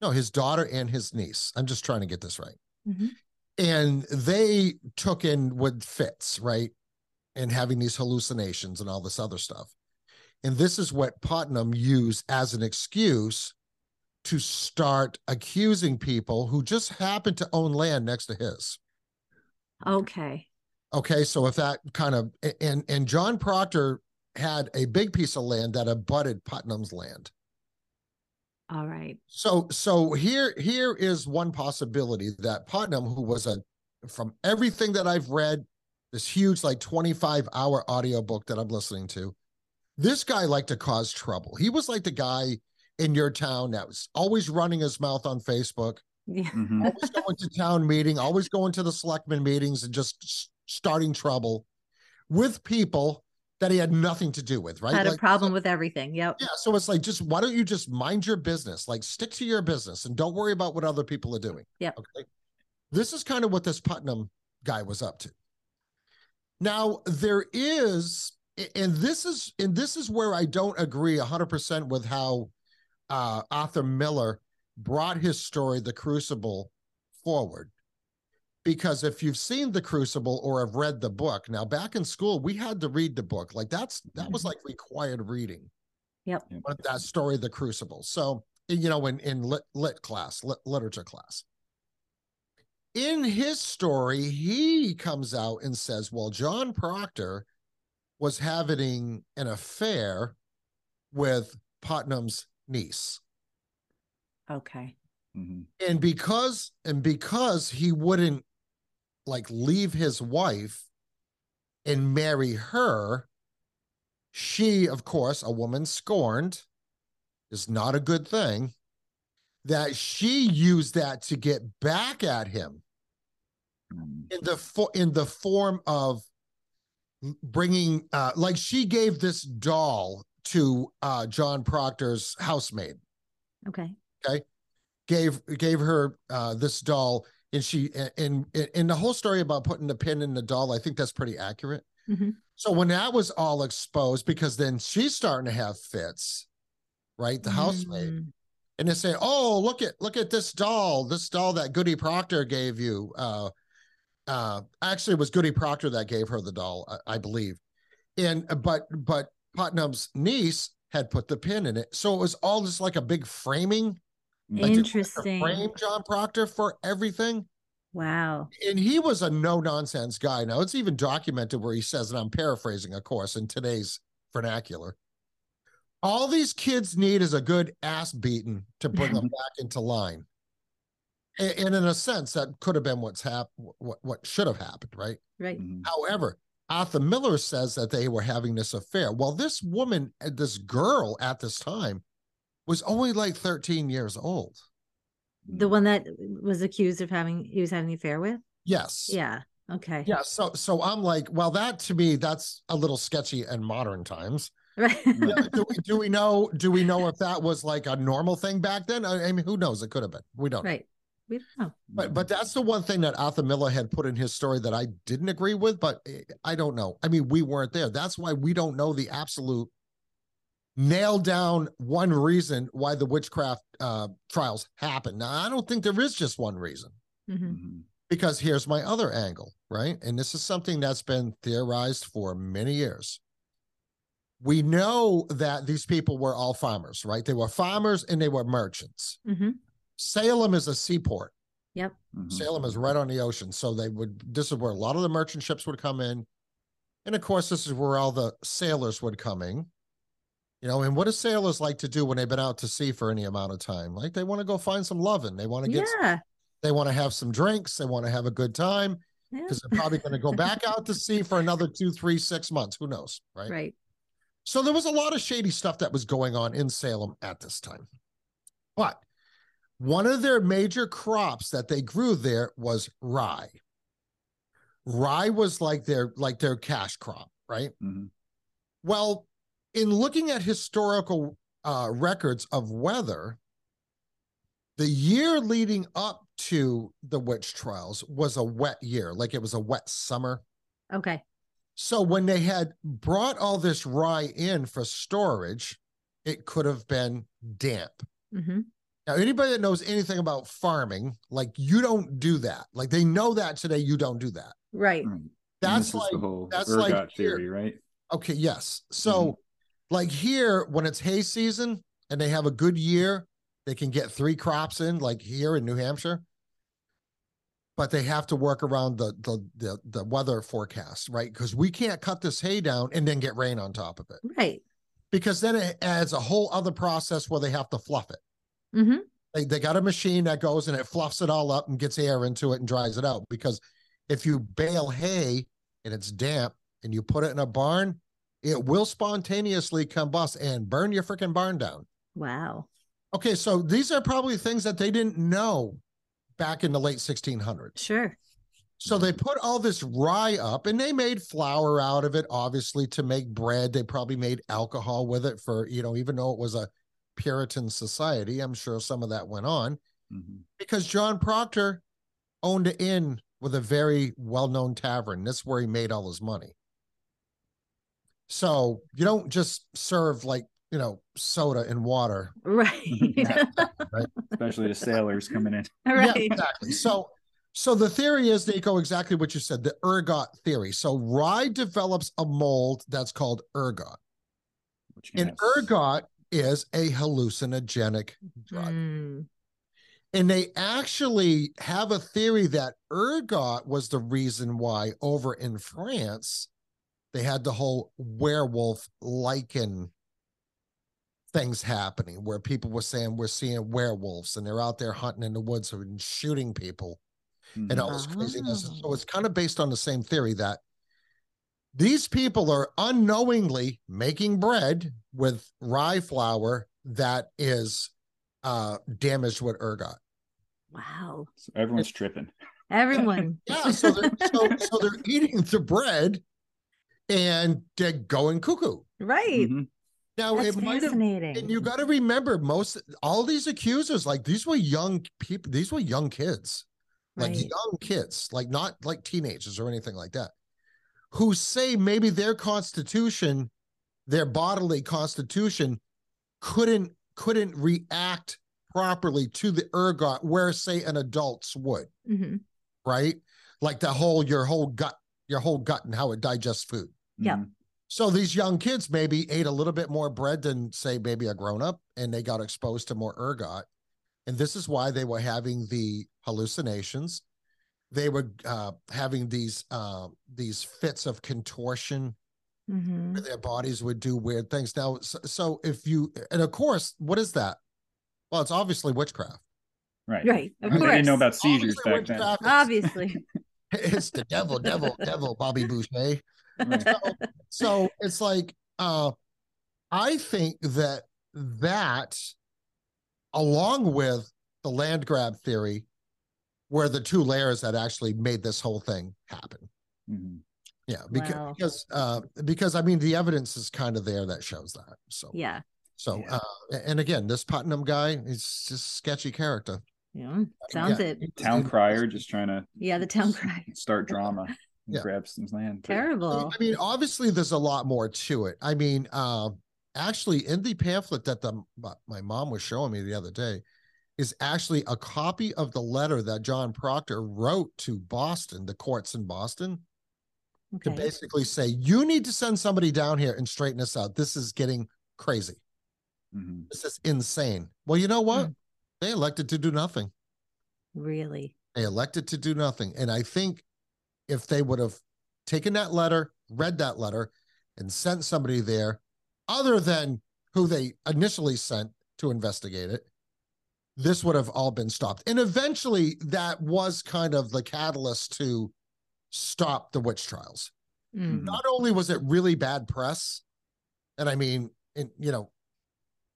No, his daughter and his niece. I'm just trying to get this right. hmm and they took in with fits, right? And having these hallucinations and all this other stuff. And this is what Putnam used as an excuse to start accusing people who just happened to own land next to his. okay Okay, so if that kind of and and John Proctor had a big piece of land that abutted Putnam's land. All right. So so here here is one possibility that Putnam, who was a from everything that I've read, this huge like 25 hour audiobook that I'm listening to, this guy liked to cause trouble. He was like the guy in your town that was always running his mouth on Facebook, Yeah. Mhm. always going to town meeting, always going to the selectmen meetings and just starting trouble with people that he had nothing to do with, right? Had a Like, problem with everything. Yep. yeah, so it's like just why don't you just mind your business? Like stick to your business and don't worry about what other people are doing. Yep. Okay. This is kind of what this Putnam guy was up to. Now there is, and this is, and this is where I don't agree hundred percent with how uh, Arthur Miller brought his story, The Crucible, forward. Because if you've seen The Crucible or have read the book, now back in school we had to read the book. Like that's that was like required reading. Yep. But that story, The Crucible. So you know, in in lit, lit class, lit, literature class. In his story, he comes out and says, "Well, John Proctor was having an affair with Putnam's niece." Okay. Mhm. and because and because he wouldn't like leave his wife and marry her she of course a woman scorned is not a good thing that she used that to get back at him Mhm. in the fo- in the form of bringing uh like she gave this doll to uh John Proctor's housemaid Okay. Okay. gave gave her uh this doll and she and and the whole story about putting the pin in the doll i think that's pretty accurate. Mhm. so when that was all exposed because then she's starting to have fits right the housemaid. Mm, and they say oh look at look at this doll this doll that goody proctor gave you uh uh actually it was goody proctor that gave her the doll i, I believe. And but but putnam's niece had put the pin in it. So it was all just like a big framing like, they wanted to Interesting. frame John Proctor for everything. Wow. And he was a no nonsense guy. Now it's even documented where he says, and I'm paraphrasing, of course, in today's vernacular. All these kids need is a good ass beating to bring them back into line. A- And in a sense, that could have been what's happened, what, what should have happened, right? Right. Mhm. However, Arthur Miller says that they were having this affair. Well, this woman, uh, this girl at this time, was only like 13 years old. The one that was accused of having he was having an affair with. Yes. Yeah. Okay. Yeah. So so I'm like, well, that to me, that's a little sketchy in modern times. Right. do, we, do we know? Do we know if that was like a normal thing back then? I, mean, who knows? It could have been. We don't. know. right. We don't know. But but that's the one thing that Arthur Miller had put in his story that I didn't agree with. But eh, I don't know. I mean, we weren't there. That's why we don't know the absolute nail down one reason why the witchcraft uh, trials happened. Now, I don't think there is just one reason. Mhm. Mhm. because here's my other angle, right? And this is something that's been theorized for many years. We know that these people were all farmers, right? They were farmers and they were merchants. Mhm. Salem is a seaport. Yep. Mhm. Salem is right on the ocean. So they would, this is where a lot of the merchant ships would come in. And of course, this is where all the sailors would come in. You know, and what do sailors like to do when they've been out to sea for any amount of time? Like they want to go find some loving. They want to get Yeah. they want to have some drinks. They want to have a good time Yeah. because they're probably going to go back out to sea for another two, three, six months. Who knows? Right? Right. So there was a lot of shady stuff that was going on in Salem at this time. But one of their major crops that they grew there was rye. Rye was like their like their cash crop, right? Mhm. Well, in looking at historical uh, records of weather, the year leading up to the witch trials was a wet year, like it was a wet summer. Okay. So when they had brought all this rye in for storage, it could have been damp. hmm Now, anybody that knows anything about farming, like you don't do that. Like they know that today, you don't do that. Right. Right. That's like the whole that's ergot like here. theory, right? Okay, yes. So, like here, when it's hay season and they have a good year, they can get three crops in, like here in New Hampshire. But they have to work around the the the, the weather forecast, right? Because we can't cut this hay down and then get rain on top of it, Right. because then it adds a whole other process where they have to fluff it. hmm They, they got a machine that goes and it fluffs it all up and gets air into it and dries it out. Because if you bale hay and it's damp and you put it in a barn, it will spontaneously combust and burn your freaking barn down. Wow. Okay, so these are probably things that they didn't know back in the late 1600s. Sure. So they put all this rye up and they made flour out of it, obviously, to make bread. They probably made alcohol with it for, you know, even though it was a Puritan society, I'm sure some of that went on Mhm. because John Proctor owned an inn with a very well known tavern. That's where he made all his money. So you don't just serve like, you know, soda and water. Right. Yeah. Especially the sailors coming in. right. Yeah, exactly. So so the theory is Nico, exactly what you said, the ergot theory. So rye develops a mold that's called ergot. Which And yes. ergot is a hallucinogenic drug. Mm. And they actually have a theory that ergot was the reason why over in France they had the whole werewolf lichen things happening where people were saying we're seeing werewolves and they're out there hunting in the woods and shooting people and Mhm. all this craziness. So it's kind of based on the same theory that these people are unknowingly making bread with rye flour that is uh damaged with ergot. Wow. So everyone's tripping. Everyone. Yeah, so they're so, so they're eating the bread and they're going cuckoo. Right. Mhm. Now That's it might have fascinating. and you got to remember most all these accusers like these were young people these were young kids like Right. young kids like not like teenagers or anything like that who say maybe their constitution their bodily constitution couldn't couldn't react properly to the ergot where say an adult's would hmm right like the whole your whole gut your whole gut and how it digests food Yep. Mhm. so these young kids maybe ate a little bit more bread than say maybe a grown up and they got exposed to more ergot. And this is why they were having the hallucinations. They were uh, having these uh, these fits of contortion hmm where their bodies would do weird things. Now, so, so if you and of course, what is that? Well, it's obviously witchcraft. Right. Right. Of They course. didn't know about seizures Obviously back then. Obviously. it's the devil, devil, devil, Bobby Boucher. Right. so, so it's like uh i think that that along with the land grab theory were the two layers that actually made this whole thing happen Mhm. yeah because Wow. because uh because i mean the evidence is kind of there that shows that so Yeah. so Yeah. uh and again this putnam guy is just a sketchy character Yeah. Sounds Yeah. it. Town crier just trying to Yeah. The town crier start drama and Yeah. grab some land. But- Terrible. I mean, obviously, there's a lot more to it. I mean, uh, actually, in the pamphlet that the my mom was showing me the other day, is actually a copy of the letter that John Proctor wrote to Boston, the courts in Boston, to basically say, "You need to send somebody down here and straighten this out. This is getting crazy. Mhm. This is insane." Well, you know what? Hmm. They elected to do nothing. Really. They elected to do nothing. And I think if they would have taken that letter, read that letter, and sent somebody there other than who they initially sent to investigate it, this would have all been stopped. And eventually that was kind of the catalyst to stop the witch trials. Mm. Not only was it really bad press, and I mean, and you know,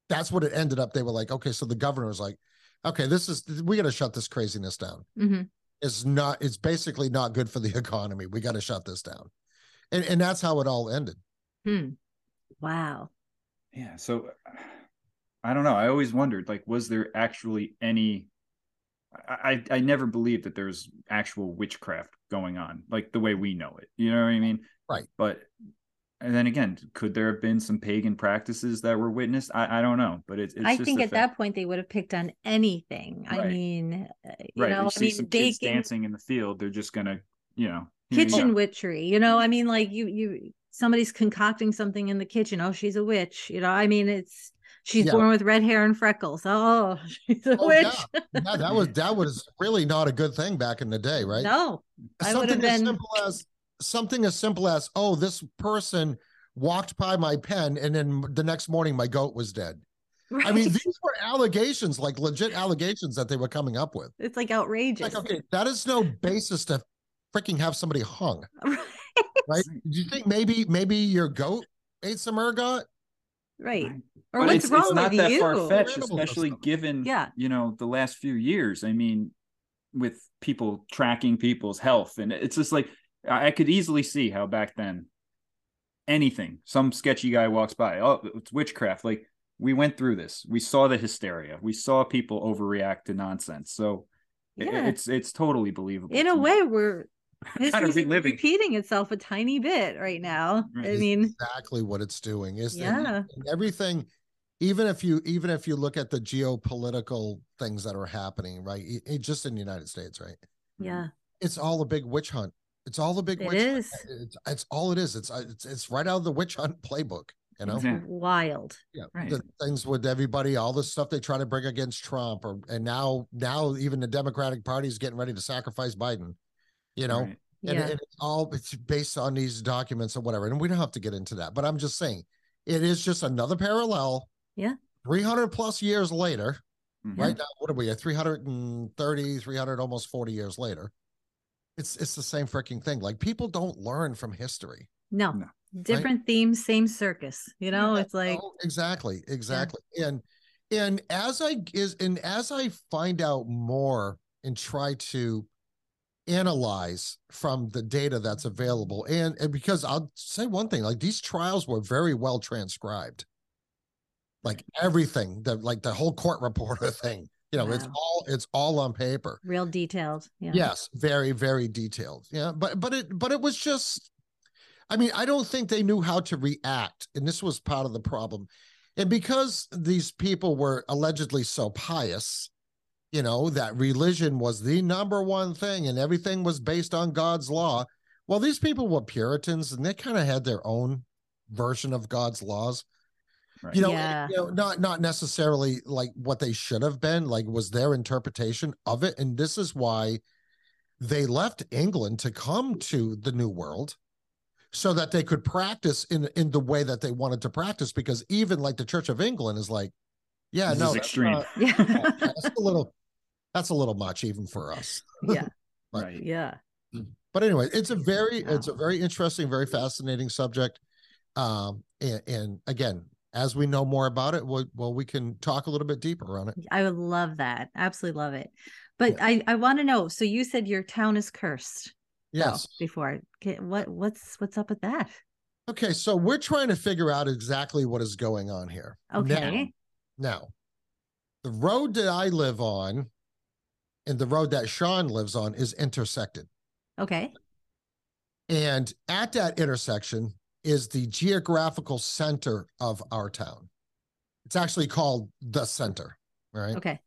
that's what it ended up. They were like, okay, so the governor was like, okay, this is we got to shut this craziness down hmm is not it's basically not good for the economy. We got to shut this down. And and that's how it all ended. Hmm. Wow. Yeah. So I don't know. I always wondered, like, was there actually any? I I, I never believed that there's actual witchcraft going on, like the way we know it. You know what I mean? Right. But and then again, could there have been some pagan practices that were witnessed? I, I don't know, but it's. it's I just think at fact- that point they would have picked on anything. I mean, uh, you right. know, you I see mean, some kids dancing in the field. They're just gonna, you know, here you kitchen witchery. You know, I mean, like you, you, somebody's concocting something in the kitchen. Oh, she's a witch. You know, I mean, it's she's Yeah. born with red hair and freckles. Oh, she's a Oh, witch. yeah. Yeah, that was that was really not a good thing back in the day, right? No, I would have something as been- simple as something as simple as, oh, this person walked by my pen and then the next morning my goat was dead. I mean, these were allegations, like legit allegations that they were coming up with. it's like outrageous. Like, okay, that is no basis to freaking have somebody hung, right? Do you think maybe maybe your goat ate some ergot? right. Right. Or But what's it's, wrong it's not with that you? far fetched, especially given Yeah. you know the last few years. I mean, with people tracking people's health, and it's just like I I could easily see how back then anything, some sketchy guy walks by, oh, it's witchcraft. Like we went through this, we saw the hysteria, we saw people overreact to nonsense. So i- Yeah. it's it's totally believable. In to a me. way, we're kind of history's reliving. repeating itself a tiny bit right now. I mean, Exactly what it's doing is and- yeah, and everything. Even if you even if you look at the geopolitical things that are happening, right? It, it- just in the United States, right? yeah, It's all a big witch hunt. It's all the big it witch is It's, it's all it is. It's uh, it's it's right out of the witch hunt playbook. You know, Yeah. wild. yeah, Right. the things with everybody, all the stuff they try to bring against Trump, or and now now even the Democratic Party is getting ready to sacrifice Biden. You know, Right. and, Yeah, and it's all it's based on these documents or whatever. And we don't have to get into that, but I'm just saying it is just another parallel. Yeah. 300 plus years later, Mhm. right now, what are we at 330, 300, almost 40 years later? It's it's the same freaking thing. Like people don't learn from history. no, No. different themes, same circus. You know, Yeah, it's like oh, exactly, exactly. And and as I is and as I find out more and try to analyze from the data that's available, and, and because I'll say one thing, like these trials were very well transcribed. Like everything, the like the whole court reporter thing, you know, it's all it's all on paper. real detailed. Yeah, Yes, very, very detailed. Yeah, but but it but it was just I mean, I don't think they knew how to react, and this was part of the problem. And because these people were allegedly so pious, you know, that religion was the number one thing and everything was based on God's law. Well, these people were Puritans and they kind of had their own version of God's laws Right. you know, Yeah. you know not not necessarily like what they should have been like was their interpretation of it and this is why they left england to come to the new world so that they could practice in in the way that they wanted to practice because even like the church of england is like yeah This no that's extreme. not- yeah, that's a little that's a little much even for us yeah, But- right. yeah. but anyway it's a very it's a very interesting very fascinating subject um and, and again as we know more about it well, well we can talk a little bit deeper on it I would love that. Absolutely love it. But Yeah. I I want to know. So you said your town is cursed. yes before. Okay, What what's what's up with that? okay so we're trying to figure out exactly what is going on here Now- Okay. now, the road that i live on and the road that sean lives on is intersected Okay. and at that intersection is the geographical center of our town it's actually called the center right? Okay.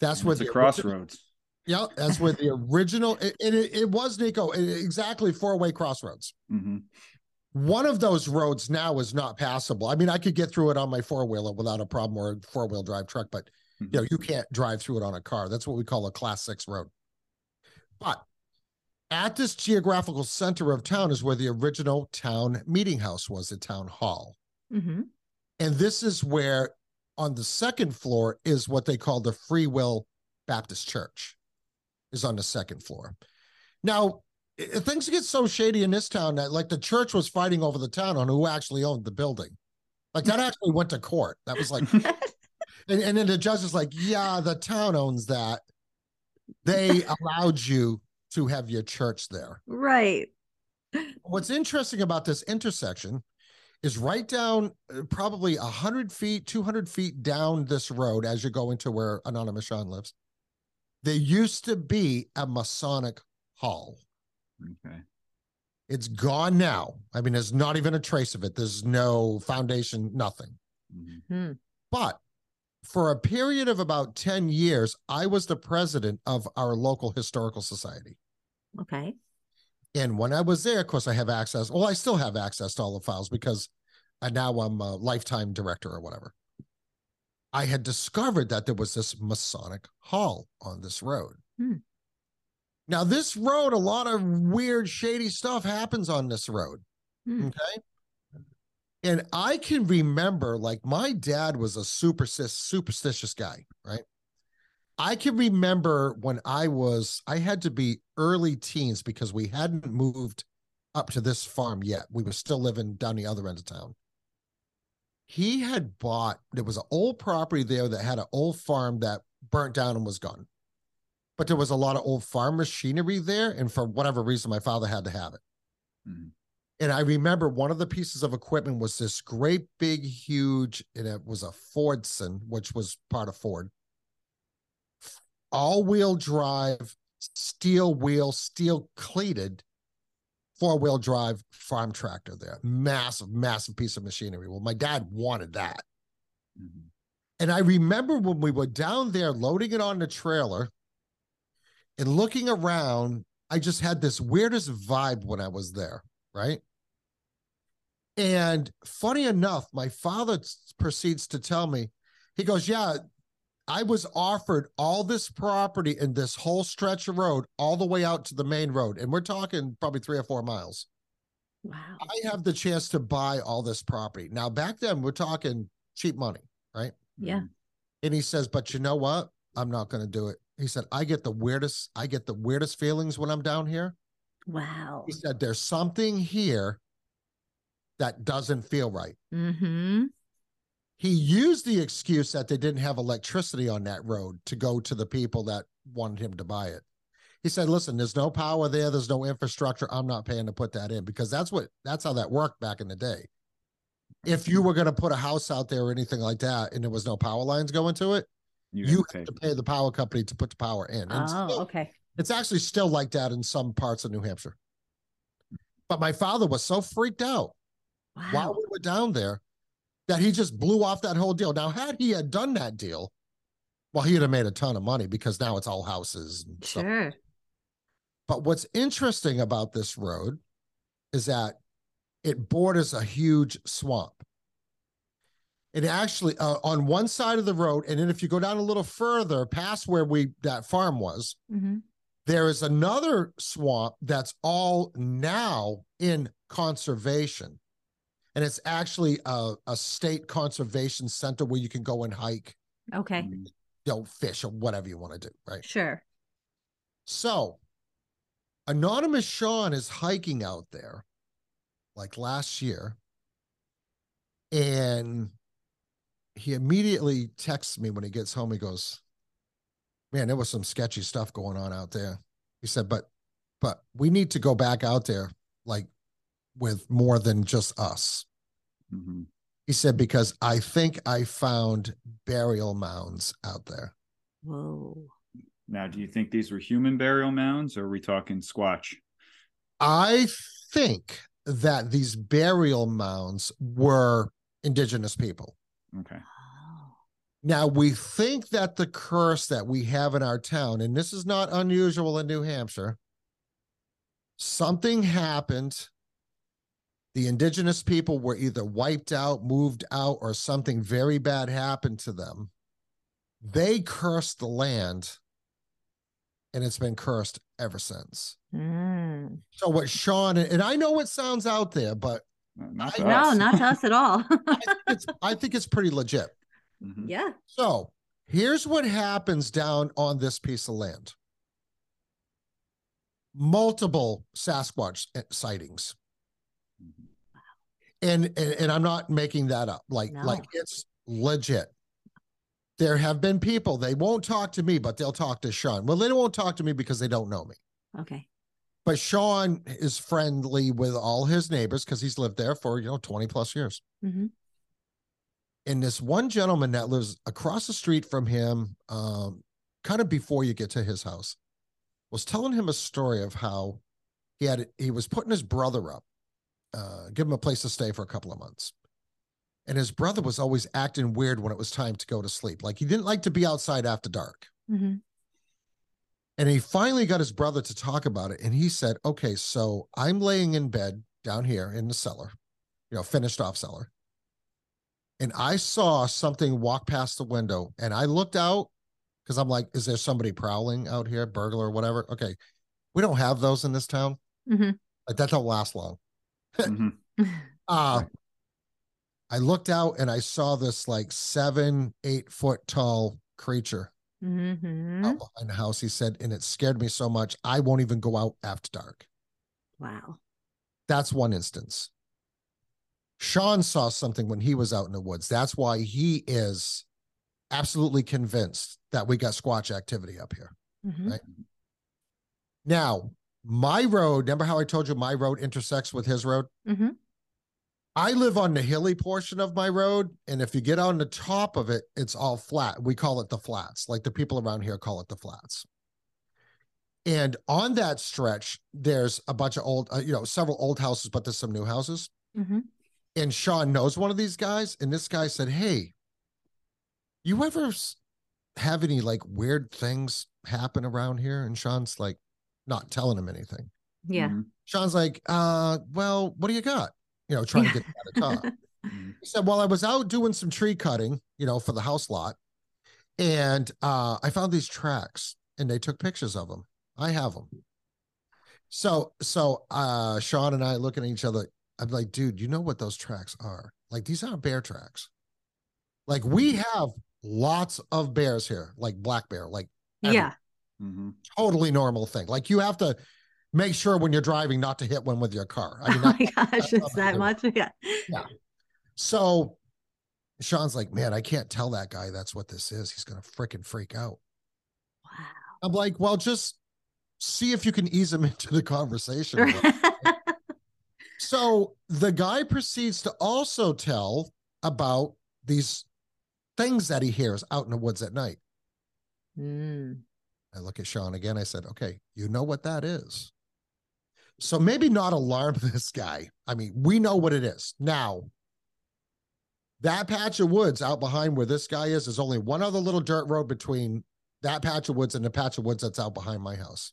that's where it's a the crossroads. Yeah, that's where the original. It, it, it was Nico exactly four way crossroads. hmm One of those roads now is not passable. I mean, I could get through it on my four wheeler without a problem or a four wheel drive truck, but you know, you can't drive through it on a car. That's what we call a class six road. But at this geographical center of town is where the original town meeting house was, the town hall. hmm And this is where on the second floor is what they call the Free Will Baptist Church, is on the second floor. Now, i- things get so shady in this town that like the church was fighting over the town on who actually owned the building. Like that actually went to court. That was like, and, and then the judge is like, yeah, the town owns that. They allowed you to have your church there. right. What's interesting about this intersection is right down uh, probably 100 feet, 200 feet down this road as you go into where Anonymous Sean lives. There used to be a Masonic hall. Okay. It's gone now. I mean, there's not even a trace of it. There's no foundation, nothing. Mhm. Hmm. But for a period of about 10 years, I was the president of our local historical society. Okay. And when I was there, of course, I have access. Well, I still have access to all the files because I, now I'm a lifetime director or whatever. I had discovered that there was this Masonic hall on this road. Hmm. Now, this road, a lot of weird, shady stuff happens on this road. Hmm. Okay. And I can remember, like, my dad was a superstitious, superstitious guy, right? I can remember when I was, I had to be early teens because we hadn't moved up to this farm yet. We were still living down the other end of town. He had bought, there was an old property there that had an old farm that burnt down and was gone. But there was a lot of old farm machinery there. And for whatever reason, my father had to have it. Mhm. And I remember one of the pieces of equipment was this great big, huge, and it was a Fordson, which was part of Ford. All wheel drive, steel wheel, steel cleated, four wheel drive farm tractor there. Massive, massive piece of machinery. Well, my dad wanted that. Mhm. And I remember when we were down there loading it on the trailer and looking around, I just had this weirdest vibe when I was there, right? And funny enough, my father proceeds to tell me, he goes, Yeah, I was offered all this property and this whole stretch of road all the way out to the main road. And we're talking probably three or four miles. Wow. I have the chance to buy all this property. Now, back then, we're talking cheap money, right? Yeah. Mm-hmm. And he says, but you know what? I'm not going to do it. He said, I get the weirdest, I get the weirdest feelings when I'm down here. Wow. He said, there's something here that doesn't feel right. Mm-hmm. He used the excuse that they didn't have electricity on that road to go to the people that wanted him to buy it. He said, listen, there's no power there. There's no infrastructure. I'm not paying to put that in because that's what, that's how that worked back in the day. If you were going to put a house out there or anything like that and there was no power lines going to it, You, you have to pay. to pay the power company to put the power in. And Oh, still- okay. it's actually still like that in some parts of New Hampshire. But my father was so freaked out while we were down there that he just blew off that whole deal. Now, had he had done that deal, well, he'd have made a ton of money because now it's all houses and stuff. Sure. But what's interesting about this road is that it borders a huge swamp. It actually uh, on one side of the road, and then if you go down a little further past where we that farm was, Mm-hmm. there is another swamp that's all now in conservation. And it's actually a, a state conservation center where you can go and hike, Okay. Mm, you know, fish or whatever you want to do, right? Sure. So, Anonymous Sean is hiking out there like last year. And he immediately texts me when he gets home. He goes, Man, there was some sketchy stuff going on out there. He said, But, but we need to go back out there like with more than just us. Mhm. He said, Because I think I found burial mounds out there. Whoa. Now, do you think these were human burial mounds, or are we talking Squatch? I think that these burial mounds were indigenous people. Okay. Now, we think that the curse that we have in our town, and this is not unusual in New Hampshire, something happened. The indigenous people were either wiped out, moved out, or something very bad happened to them. They cursed the land, and it's been cursed ever since. Mm. So, what Sean, and I know it sounds out there, but Not I- to No, not to us at all. it's, I think it's pretty legit. Mhm. yeah. So here's what happens down on this piece of land multiple Sasquatch eh, sightings. And, and and I'm not making that up. Like No. like it's legit. There have been people, they won't talk to me, but they'll talk to Sean. Well, they won't talk to me because they don't know me. Okay. But Sean is friendly with all his neighbors because he's lived there for, you know, 20 plus years. hmm and this one gentleman that lives across the street from him, um, kind of before you get to his house, was telling him a story of how he had he was putting his brother up, uh, give him a place to stay for a couple of months, and his brother was always acting weird when it was time to go to sleep, like he didn't like to be outside after dark. hmm And he finally got his brother to talk about it, and he said, "Okay, so I'm laying in bed down here in the cellar, you know, finished off cellar." and I saw something walk past the window and I looked out because I'm like, is there somebody prowling out here, burglar or whatever? Okay. We don't have those in this town. hmm Like that don't last long. Mhm. Uh I looked out and I saw this like seven, eight foot tall creature Mm-hmm. out behind the house. He said, and it scared me so much, I won't even go out after dark. Wow. That's one instance. Sean saw something when he was out in the woods. That's why he is absolutely convinced that we got squatch activity up here. Mhm. Right. Now, my road, remember how I told you my road intersects with his road? Mhm. I live on the hilly portion of my road. And if you get on the top of it, it's all flat. We call it the flats. Like the people around here call it the flats. And on that stretch, there's a bunch of old, uh, you know, several old houses, but there's some new houses. Mhm. And Sean knows one of these guys. And this guy said, Hey, you ever have any like weird things happen around here? And Sean's like, not telling him anything. Yeah. Mhm. Sean's like, uh, well, what do you got? You know, trying to get out of talk. Mhm. He said, Well, I was out doing some tree cutting, you know, for the house lot. And uh, I found these tracks and they took pictures of them. I have them. So, so uh, Sean and I looking at each other. I'm like, dude, you know what those tracks are? Like, these aren't bear tracks. Like, we have lots of bears here, like black bear, like Yeah. Mhm. totally normal thing. Like, you have to make sure when you're driving not to hit one with your car. I mean, oh that- my gosh, it's that much. Yeah. So Sean's like, man, I can't tell that guy that's what this is. He's gonna freaking freak out. Wow. I'm like, well, just see if you can ease him into the conversation. so the guy proceeds to also tell about these things that he hears out in the woods at night. Mm. I look at Sean again. I said, okay, you know what that is. So maybe not alarm this guy. I mean, we know what it is. Now, that patch of woods out behind where this guy is, is only one other little dirt road between that patch of woods and the patch of woods that's out behind my house.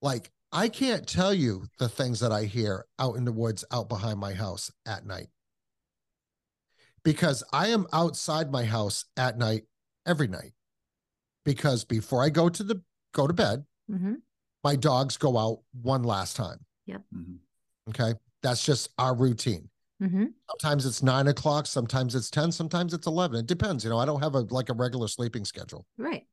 Like, I can't tell you the things that I hear out in the woods out behind my house at night. Because I am outside my house at night every night. Because before I go to the go to bed, hmm my dogs go out one last time. Mhm. Okay. That's just our routine. hmm Sometimes it's nine o'clock, sometimes it's 10, sometimes it's 11. It depends. You know, I don't have a like a regular sleeping schedule. Right.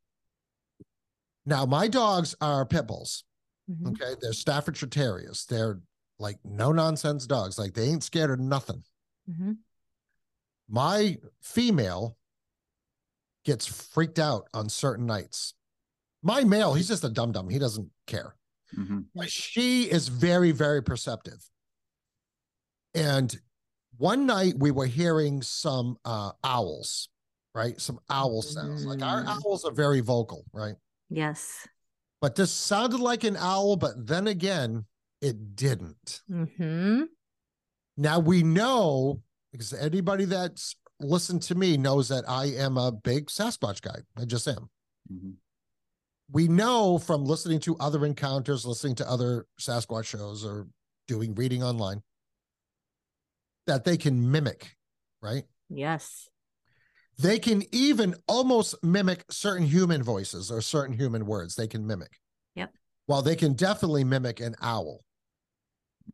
Now, my dogs are pit bulls. Mhm. Okay. They're Staffordshire Terriers. They're like no nonsense dogs. Like they ain't scared of nothing. hmm My female gets freaked out on certain nights. My male, he's just a dum dum. He doesn't care. Mhm. But she is very, very perceptive. And one night we were hearing some uh, owls, right? Some owl sounds. Like our Mm. owls are very vocal, right? Yes. But this sounded like an owl, but then again, it didn't. hmm Now we know because anybody that's listened to me knows that I am a big Sasquatch guy. I just am. Mhm. we know from listening to other encounters, listening to other Sasquatch shows, or doing reading online that they can mimic, right? Yes. They can even almost mimic certain human voices or certain human words. They can mimic. Yep. Well, they can definitely mimic an owl.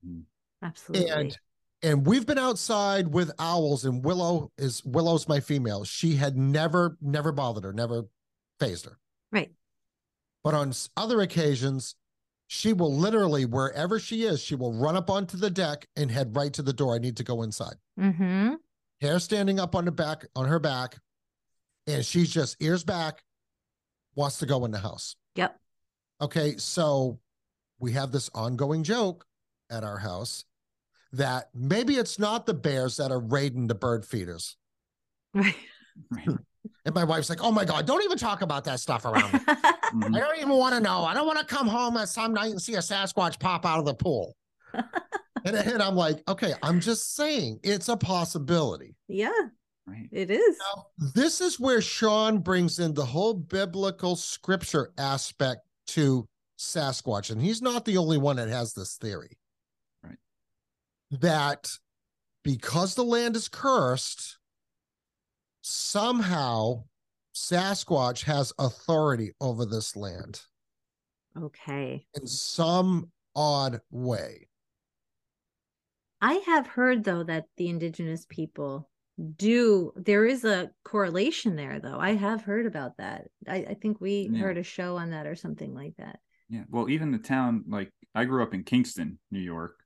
Mhm. Absolutely. And and we've been outside with owls, and Willow is Willow's my female. She had never, never bothered her, never phased her. right. But on other occasions, she will literally, wherever she is, she will run up onto the deck and head right to the door. I need to go inside. hmm Hair standing up on the back, on her back, and she's just ears back, wants to go in the house. Yep. Okay, so we have this ongoing joke at our house that maybe it's not the bears that are raiding the bird feeders. Right. Right. And my wife's like, "Oh my god, don't even talk about that stuff around me." Mhm. I don't even want to know. I don't want to come home at some night and see a Sasquatch pop out of the pool. and, and I'm like, okay, I'm just saying it's a possibility. yeah, Right. it is. Now, this is where Sean brings in the whole biblical scripture aspect to Sasquatch. And he's not the only one that has this theory. Right. That because the land is cursed, somehow Sasquatch has authority over this land Okay. in some odd way. I have heard though that the indigenous people do there is a correlation there though. I have heard about that. I, I think we Yeah. heard a show on that or something like that. Yeah. Well, even the town, like I grew up in Kingston, New York,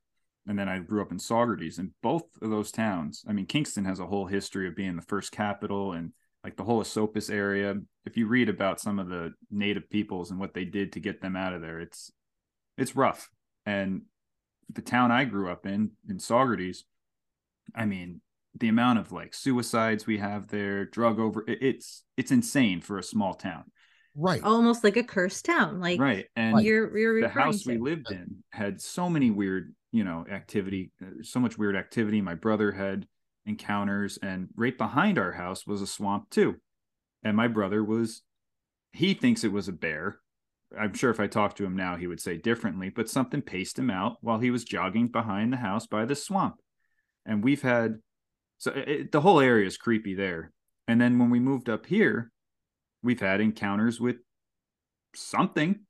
and then I grew up in Saugerties, and both of those towns. I mean, Kingston has a whole history of being the first capital, and like the whole Esopus area. If you read about some of the native peoples and what they did to get them out of there, it's it's rough. And the town I grew up in, in Saugerties, I mean, the amount of like suicides we have there, drug over, it's it's insane for a small town, Right. Almost like a cursed town. Like right? And you're you're the referring house we lived in had so many weird you know activity uh, so much weird activity. My brother had encounters and right behind our house was a swamp too. And my brother was he thinks it was a bear. I'm sure if i talked to him now he would say differently but something paced him out while he was jogging behind the house by the swamp. And we've had so it, the whole area is creepy there. And then when we moved up here we've had encounters with something.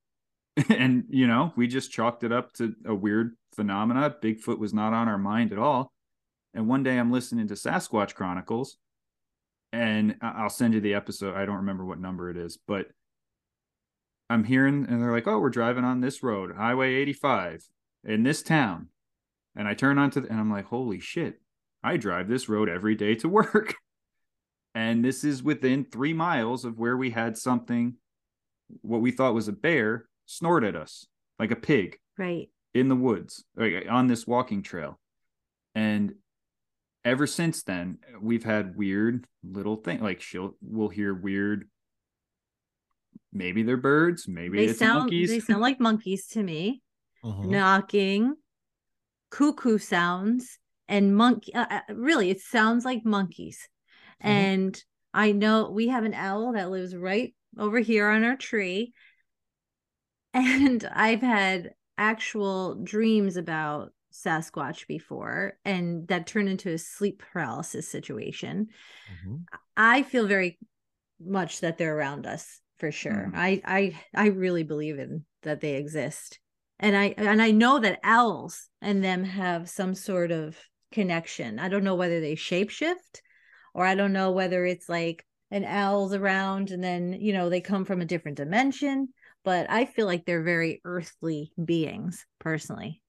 And you know we just chalked it up to a weird phenomena. Bigfoot was not on our mind at all. And one day i'm listening to sasquatch chronicles and i'll send you the episode. I don't remember what number it is but i'm hearing and they're like oh we're driving on this road highway 85 in this town. And i turn onto the, and i'm like holy shit i drive this road every day to work. And this is within three miles of where we had something what we thought was a bear snort at us like a pig. Right. In the woods on this walking trail and ever since then we've had weird little thing like she'll we'll hear weird maybe they're birds maybe They it's sound monkeys they sound like monkeys to me. Mhm. Knocking, cuckoo sounds, and monkey. Uh, uh, really, it sounds like monkeys. Mhm. And I know we have an owl that lives right over here on our tree. And I've had actual dreams about Sasquatch before, and that turned into a sleep paralysis situation. Mhm. I feel very much that they're around us for sure. Mhm. I I I really believe in that they exist. And I and I know that owls and them have some sort of connection. I don't know whether they shapeshift or I don't know whether it's like an owl's around and then, you know, they come from a different dimension, but I feel like they're very earthly beings personally.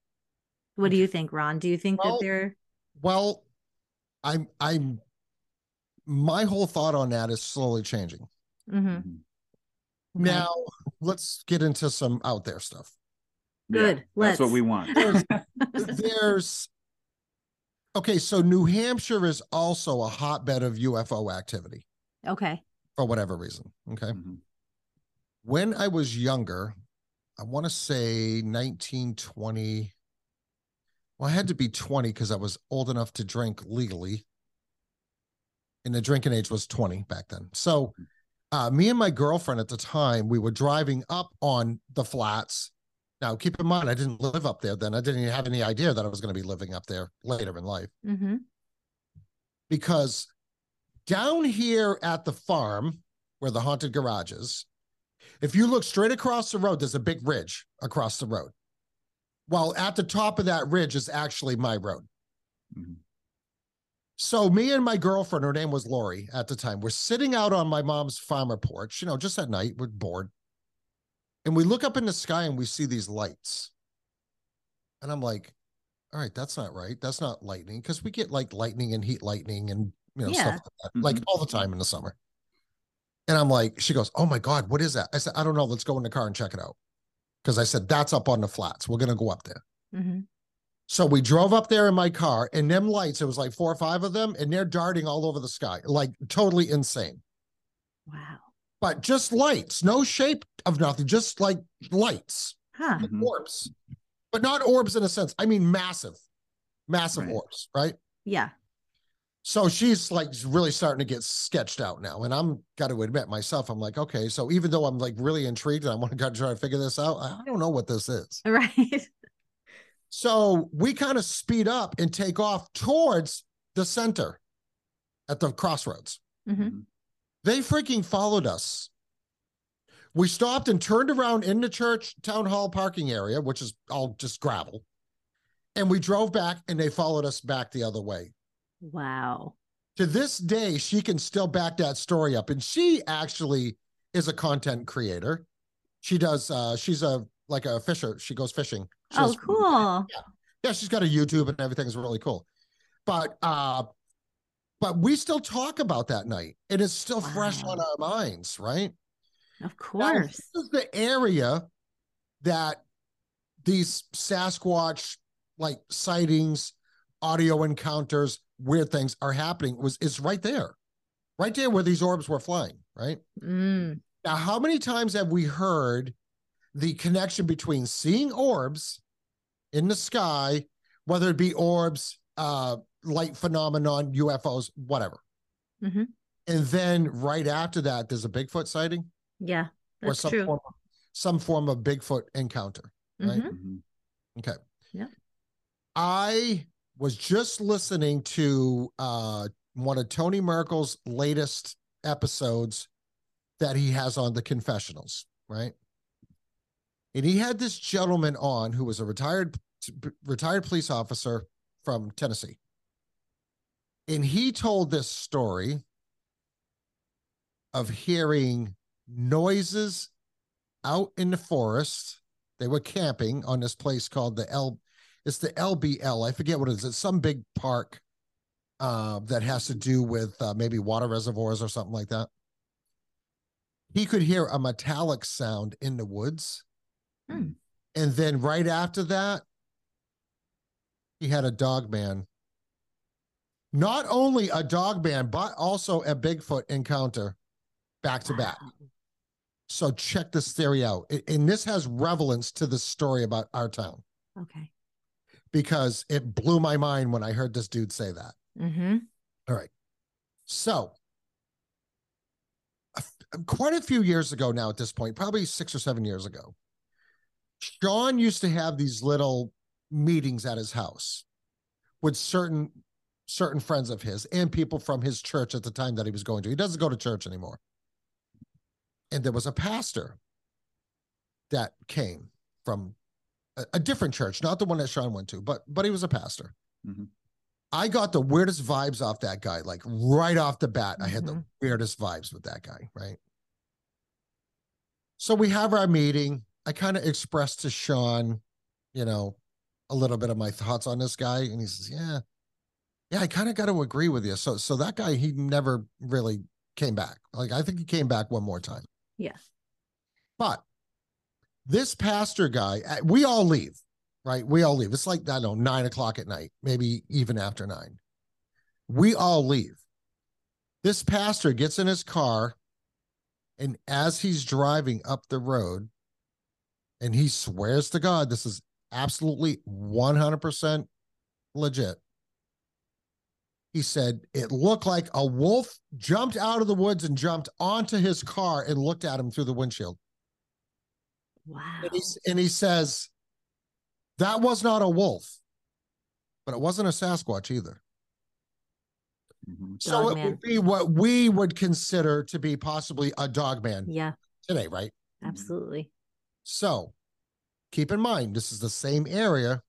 What do you think, Ron? Do you think Well, that they're Well, I'm I'm my whole thought on that is slowly changing. Mhm. Mhm. Okay. Now, let's get into some out there stuff. Good. Yeah, Good, that's what we want There's okay, so New Hampshire is also a hotbed of UFO activity okay. for whatever reason. Okay. Mhm. When I was younger, I want to say 1920. Well, I had to be 20 because I was old enough to drink legally. And the drinking age was 20 back then. So uh, me and my girlfriend at the time, we were driving up on the flats. Now, keep in mind, I didn't live up there then. I didn't even have any idea that I was going to be living up there later in life Mm-hmm. because down here at the farm where the haunted garage is, if you look straight across the road, there's a big ridge across the road. Well, at the top of that ridge is actually my road. Mhm. So me and my girlfriend, her name was Lori at the time, we're sitting out on my mom's farmer porch, you know, just at night, we're bored. And we look up in the sky and we see these lights. And I'm like, all right, that's not right. That's not lightning. Cause we get like lightning and heat lightning and you know, Yeah. stuff like that, like all the time in the summer. And I'm like, she goes, Oh my God, what is that? I said, I don't know. Let's go in the car and check it out. Cause I said, that's up on the flats. We're gonna go up there. Mm-hmm. So we drove up there in my car, and them lights, it was like four or five of them, and they're darting all over the sky, like totally insane. Wow. But just lights, no shape of nothing, just like lights, Huh. like Mhm. orbs, but not orbs in a sense. I mean, massive, massive Right. orbs, right? Yeah. So she's like really starting to get sketched out now. And I'm got to admit myself, I'm like, okay, so even though I'm like really intrigued and I want to try to figure this out, I don't know what this is. Right. So we kind of speed up and take off towards the center at the crossroads. hmm Mhm. They freaking followed us. We stopped and turned around in the church town hall parking area, which is all just gravel. And we drove back and they followed us back the other way. Wow. To this day, she can still back that story up. And she actually is a content creator. She does uh she's a like a fisher. She goes fishing. She Oh, cool. yeah, she's got a YouTube and everything's really cool. But uh but we still talk about that night. It is still fresh on our minds, right? Of Now, course. this is the area that these Sasquatch like sightings, audio encounters, weird things are happening was is right there. Right there where these orbs were flying, right? Mm. Now, how many times have we heard the connection between seeing orbs in the sky, whether it be orbs, uh, light phenomenon, UFOs, whatever. Mhm. And then right after that, there's a Bigfoot sighting Yeah, or that's some true. form of, some form of Bigfoot encounter. right? Mhm. Mhm. Okay. Yeah. I was just listening to uh one of Tony Merkel's latest episodes that he has on the confessionals, right? And he had this gentleman on who was a retired retired police officer from Tennessee. And he told this story of hearing noises out in the forest. They were camping on this place called the L. It's the LBL. I forget what it is. It's some big park uh, that has to do with uh, maybe water reservoirs or something like that. He could hear a metallic sound in the woods. Hmm. And then right after that, he had a dog man. Not only a dog man, but also a Bigfoot encounter back to back. So check this theory out. And this has relevance to the story about our town Okay. Because it blew my mind when I heard this dude say that. Mm-hmm. All right. So, f- quite a few years ago now, at this point, probably six or seven years ago, Sean used to have these little meetings at his house with certain certain friends of his and people from his church at the time that he was going to. He doesn't go to church anymore. And there was a pastor that came from a, a different church, not the one that Sean went to, but but he was a pastor. Mhm. I got the weirdest vibes off that guy, like right off the bat. I had the Mhm. weirdest vibes with that guy, right? So we have our meeting. I kind of expressed to Sean, you know, a little bit of my thoughts on this guy, and he says, "Yeah, yeah, I kind of got to agree with you." So, so that guy, he never really came back. Like I think he came back one more time. Yeah. But this pastor guy, uh, we all leave, right? We all leave. It's like, I don't know, nine o'clock at night, maybe even after nine. We all leave. This pastor gets in his car, and as he's driving up the road, and he swears to God, this is absolutely 100% legit. He said it looked like a wolf jumped out of the woods and jumped onto his car and looked at him through the windshield. Wow. And he, and he says, that was not a wolf, but it wasn't a Sasquatch either. Mhm. So it Dogman. would be what we would consider to be possibly a dog man Yeah, today, right? absolutely. So keep in mind, this is the same area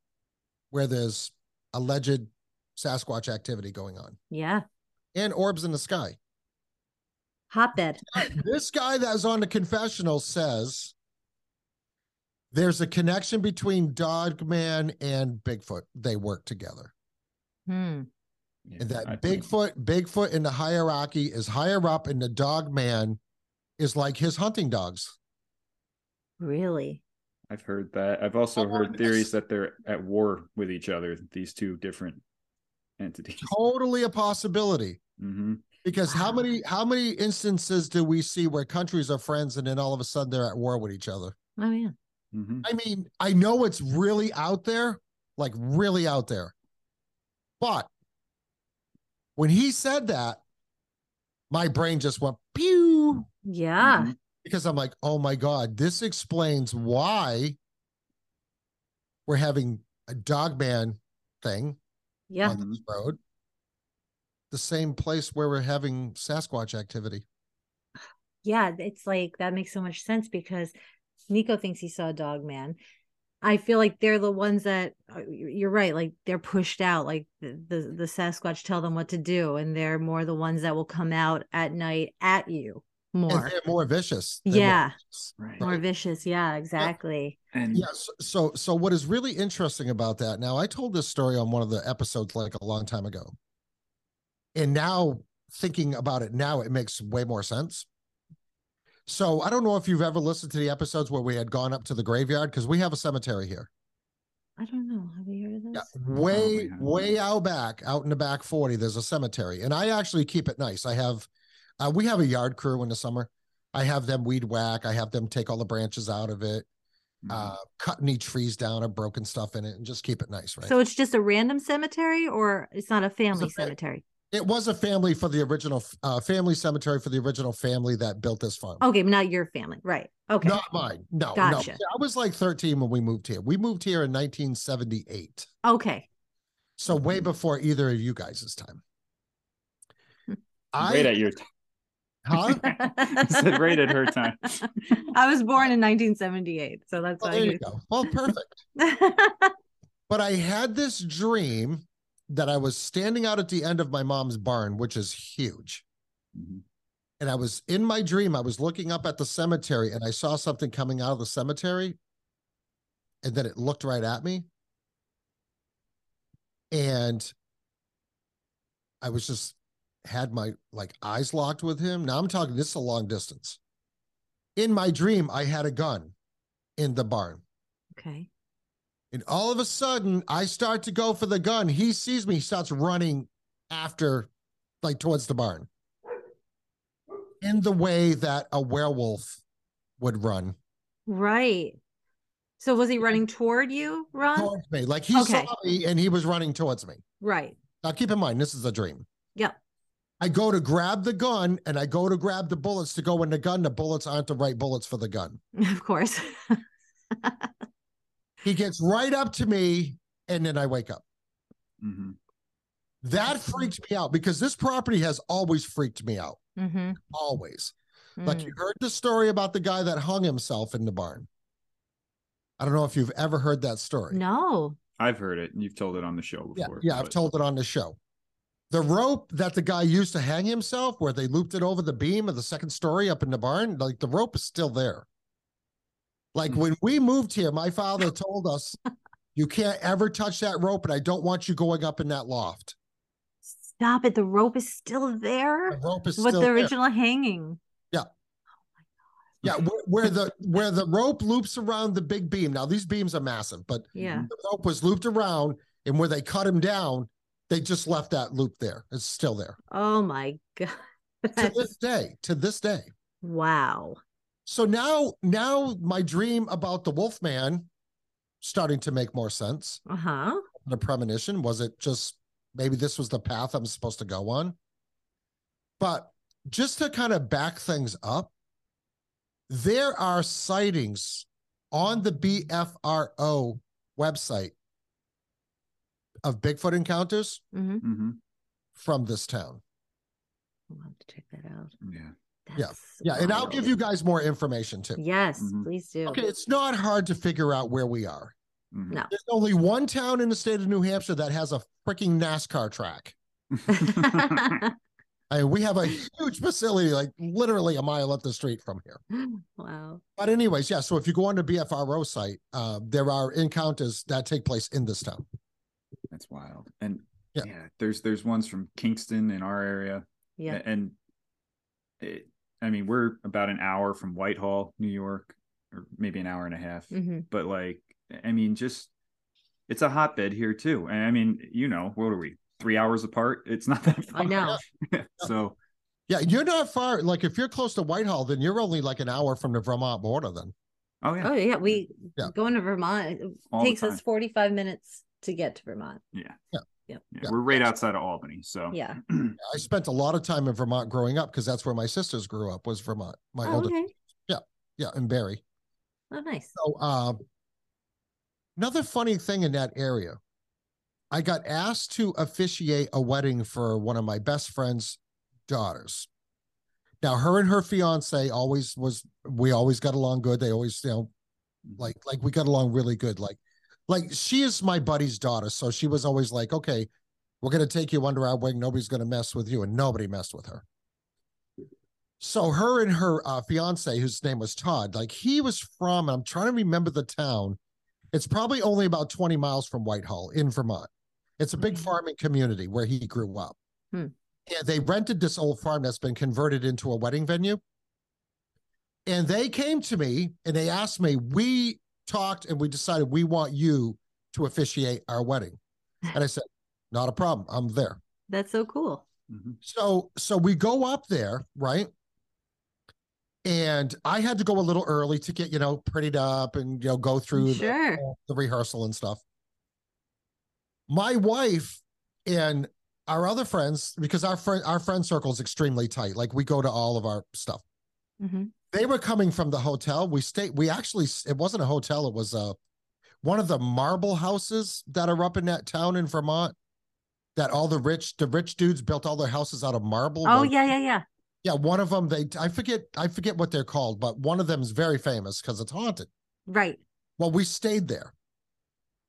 where there's alleged Sasquatch activity going on Yeah. and orbs in the sky. Hotbed. this guy that's on the confessional says there's a connection between Dogman and Bigfoot. They work together. Hmm. Yeah, And that I think- Bigfoot, Bigfoot in the hierarchy is higher up, and the Dogman is like his hunting dogs. Really? I've heard that. I've also Oh, heard yes. theories that they're at war with each other. These two different entities. Totally a possibility. hmm Because how many how many instances do we see where countries are friends and then all of a sudden they're at war with each other? Oh yeah. Hmm I mean, I know it's really out there, like really out there. But when he said that, my brain just went pew Yeah. Mhm. because I'm like, oh my God, this explains why we're having a dog man thing Yeah. on this road. The same place where we're having Sasquatch activity. Yeah. It's like that makes so much sense because Nico thinks he saw a dog man. I feel like they're the ones that uh, you're right. Like they're pushed out. Like the, the the Sasquatch tell them what to do, and they're more the ones that will come out at night at you And more, they're more vicious. They're more Yeah. vicious. Right. more vicious. Yeah, exactly. And Yes. So, so what is really interesting about that? Now, I told this story on one of the episodes like a long time ago, and now thinking about it now, it makes way more sense. So, I don't know if you've ever listened to the episodes where we had gone up to the graveyard because we have a cemetery here. I don't know. Have you heard of Yeah, this? way, have. way out back, out in the back forty, there's a cemetery, and I actually keep it nice. I have, uh, we have a yard crew in the summer. I have them weed whack. I have them take all the branches out of it, Mhm. uh, cut any trees down or broken stuff in it, and just keep it nice, right? So it's just a random cemetery, or it's not a family fa- cemetery. It was a family for the original uh, family cemetery for the original family that built this farm. Okay, not your family, right? Okay, Not mine. No, Gotcha. no. I was like 13 when we moved here. We moved here in 1978. okay. So way before either of you guys' time. I right at your time. huh? I said right at her time. I was born in 1978, so that's Well, why. there you you- go. Well, perfect. But I had this dream that I was standing out at the end of my mom's barn, which is huge. Mhm. And I was in my dream, I was looking up at the cemetery and I saw something coming out of the cemetery. And then it looked right at me. And I was just had my like eyes locked with him. Now I'm talking this is a long distance. In my dream, I had a gun in the barn. okay. And all of a sudden, I start to go for the gun. He sees me, he starts running after, like towards the barn, in the way that a werewolf would run Right. So was he running toward you, Ron? towards me. Like he Okay. saw me and he was running towards me. Right. Now, keep in mind, this is a dream. Yep. I go to grab the gun and I go to grab the bullets to go in the gun. The bullets aren't the right bullets for the gun. Of course. He gets right up to me and then I wake up. Mhm. That freaked me out because this property has always freaked me out. mm-hmm. Always. Like Mm. you heard the story about the guy that hung himself in the barn. I don't know if you've ever heard that story. No. I've heard it. and You've told it on the show Yeah, before. yeah, I've told it on the show. The rope that the guy used to hang himself, where they looped it over the beam of the second story up in the barn, like the rope is still there. Like Hmm. when we moved here, my father told us, "You can't ever touch that rope, and I don't want you going up in that loft." Stop it. The rope is still there. The rope is still there With the there. original hanging. Yeah, Oh my God. yeah, where, where the where the rope loops around the big beam. Now these beams are massive, but Yeah. the rope was looped around, and where they cut him down, they just left that loop there. It's still there Oh my god. to this day. To this day. wow. So now, now my dream about the Wolfman starting to make more sense. Uh huh. The premonition was it just maybe this was the path I'm supposed to go on? But just to kind of back things up, there are sightings on the BFRO website of Bigfoot encounters Mm-hmm. Mhm. from this town. I'll have to check that out. Yeah. Yeah. That's Yeah, and I'll give you guys more information too. Yes, Mhm. please do. Okay, it's not hard to figure out where we are. Mhm. No. There's only one town in the state of New Hampshire that has a freaking NASCAR track. I mean, we have a huge facility, like literally a mile up the street from here. wow. But anyways, yeah. So if you go on the BFRO site, uh, there are encounters that take place in this town. That's wild. And Yeah. yeah. there's there's ones from Kingston in our area. Yeah. And it, I mean, we're about an hour from Whitehall, New York, or maybe an hour and a half. hmm But like, I mean, just it's a hotbed here too. And I mean, you know, what are we? Three hours apart? It's not that far. I know. so Yeah, you're not far. Like if you're close to Whitehall, then you're only like an hour from the Vermont border. Then oh yeah. Oh yeah, we Yeah. going to Vermont. It All takes us 45 minutes to get to Vermont. Yeah. Yeah. Yep. Yeah, Yeah. We're right outside of Albany. So Yeah. I spent a lot of time in Vermont growing up because that's where my sisters grew up. Was Vermont? My Oh, older, okay. yeah, in Barre. Oh, nice. So, uh, another funny thing in that area, I got asked to officiate a wedding for one of my best friend's daughters. Now, her and her fiance always was, we always got along good. They always, you know, Mhm. Like like we got along really good. Like like she is my buddy's daughter, so she was always like, okay, we're gonna take you under our wing. Nobody's gonna mess with you, and nobody messed with her. So her and her uh, fiance, whose name was Todd, like he was from, I'm trying to remember the town. It's probably only about 20 miles from Whitehall in Vermont. It's a big Mhm. farming community where he grew up. Hmm. And they rented this old farm that's been converted into a wedding venue. And they came to me and they asked me, we talked and we decided we want you to officiate our wedding. And I said, not a problem. I'm there. That's so cool. Mhm. So so we go up there, right? And I had to go a little early to get, you know, prettied up and you know go through the- Sure. the, rehearsal and stuff. My wife and our other friends, because our friend our friend circle is extremely tight. Like we go to all of our stuff. hmm They were coming from the hotel. We stayed. We actually it wasn't a hotel. It was a one of the marble houses that are up in that town in Vermont. That all the rich the rich dudes built all their houses out of marble. Oh Like, yeah, yeah, yeah. yeah. One of them they I forget I forget what they're called, but one of them is very famous because it's haunted. Right. Well, we stayed there.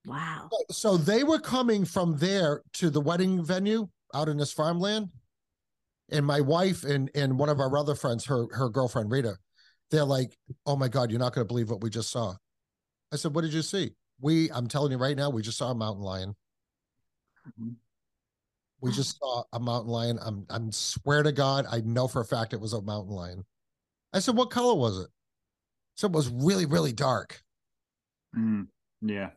Wow. So they were coming from there to the wedding venue out in this farmland. And my wife and and one of our other friends, her her girlfriend Rita, they're like, "Oh my God, you're not going to believe what we just saw." I said, "What did you see?" We, I'm telling you right now, we just saw a mountain lion. Mhm. We just saw a mountain lion. I'm I'm swear to God, I know for a fact it was a mountain lion. I said, "What color was it?" So it was really really dark. Mm, yeah.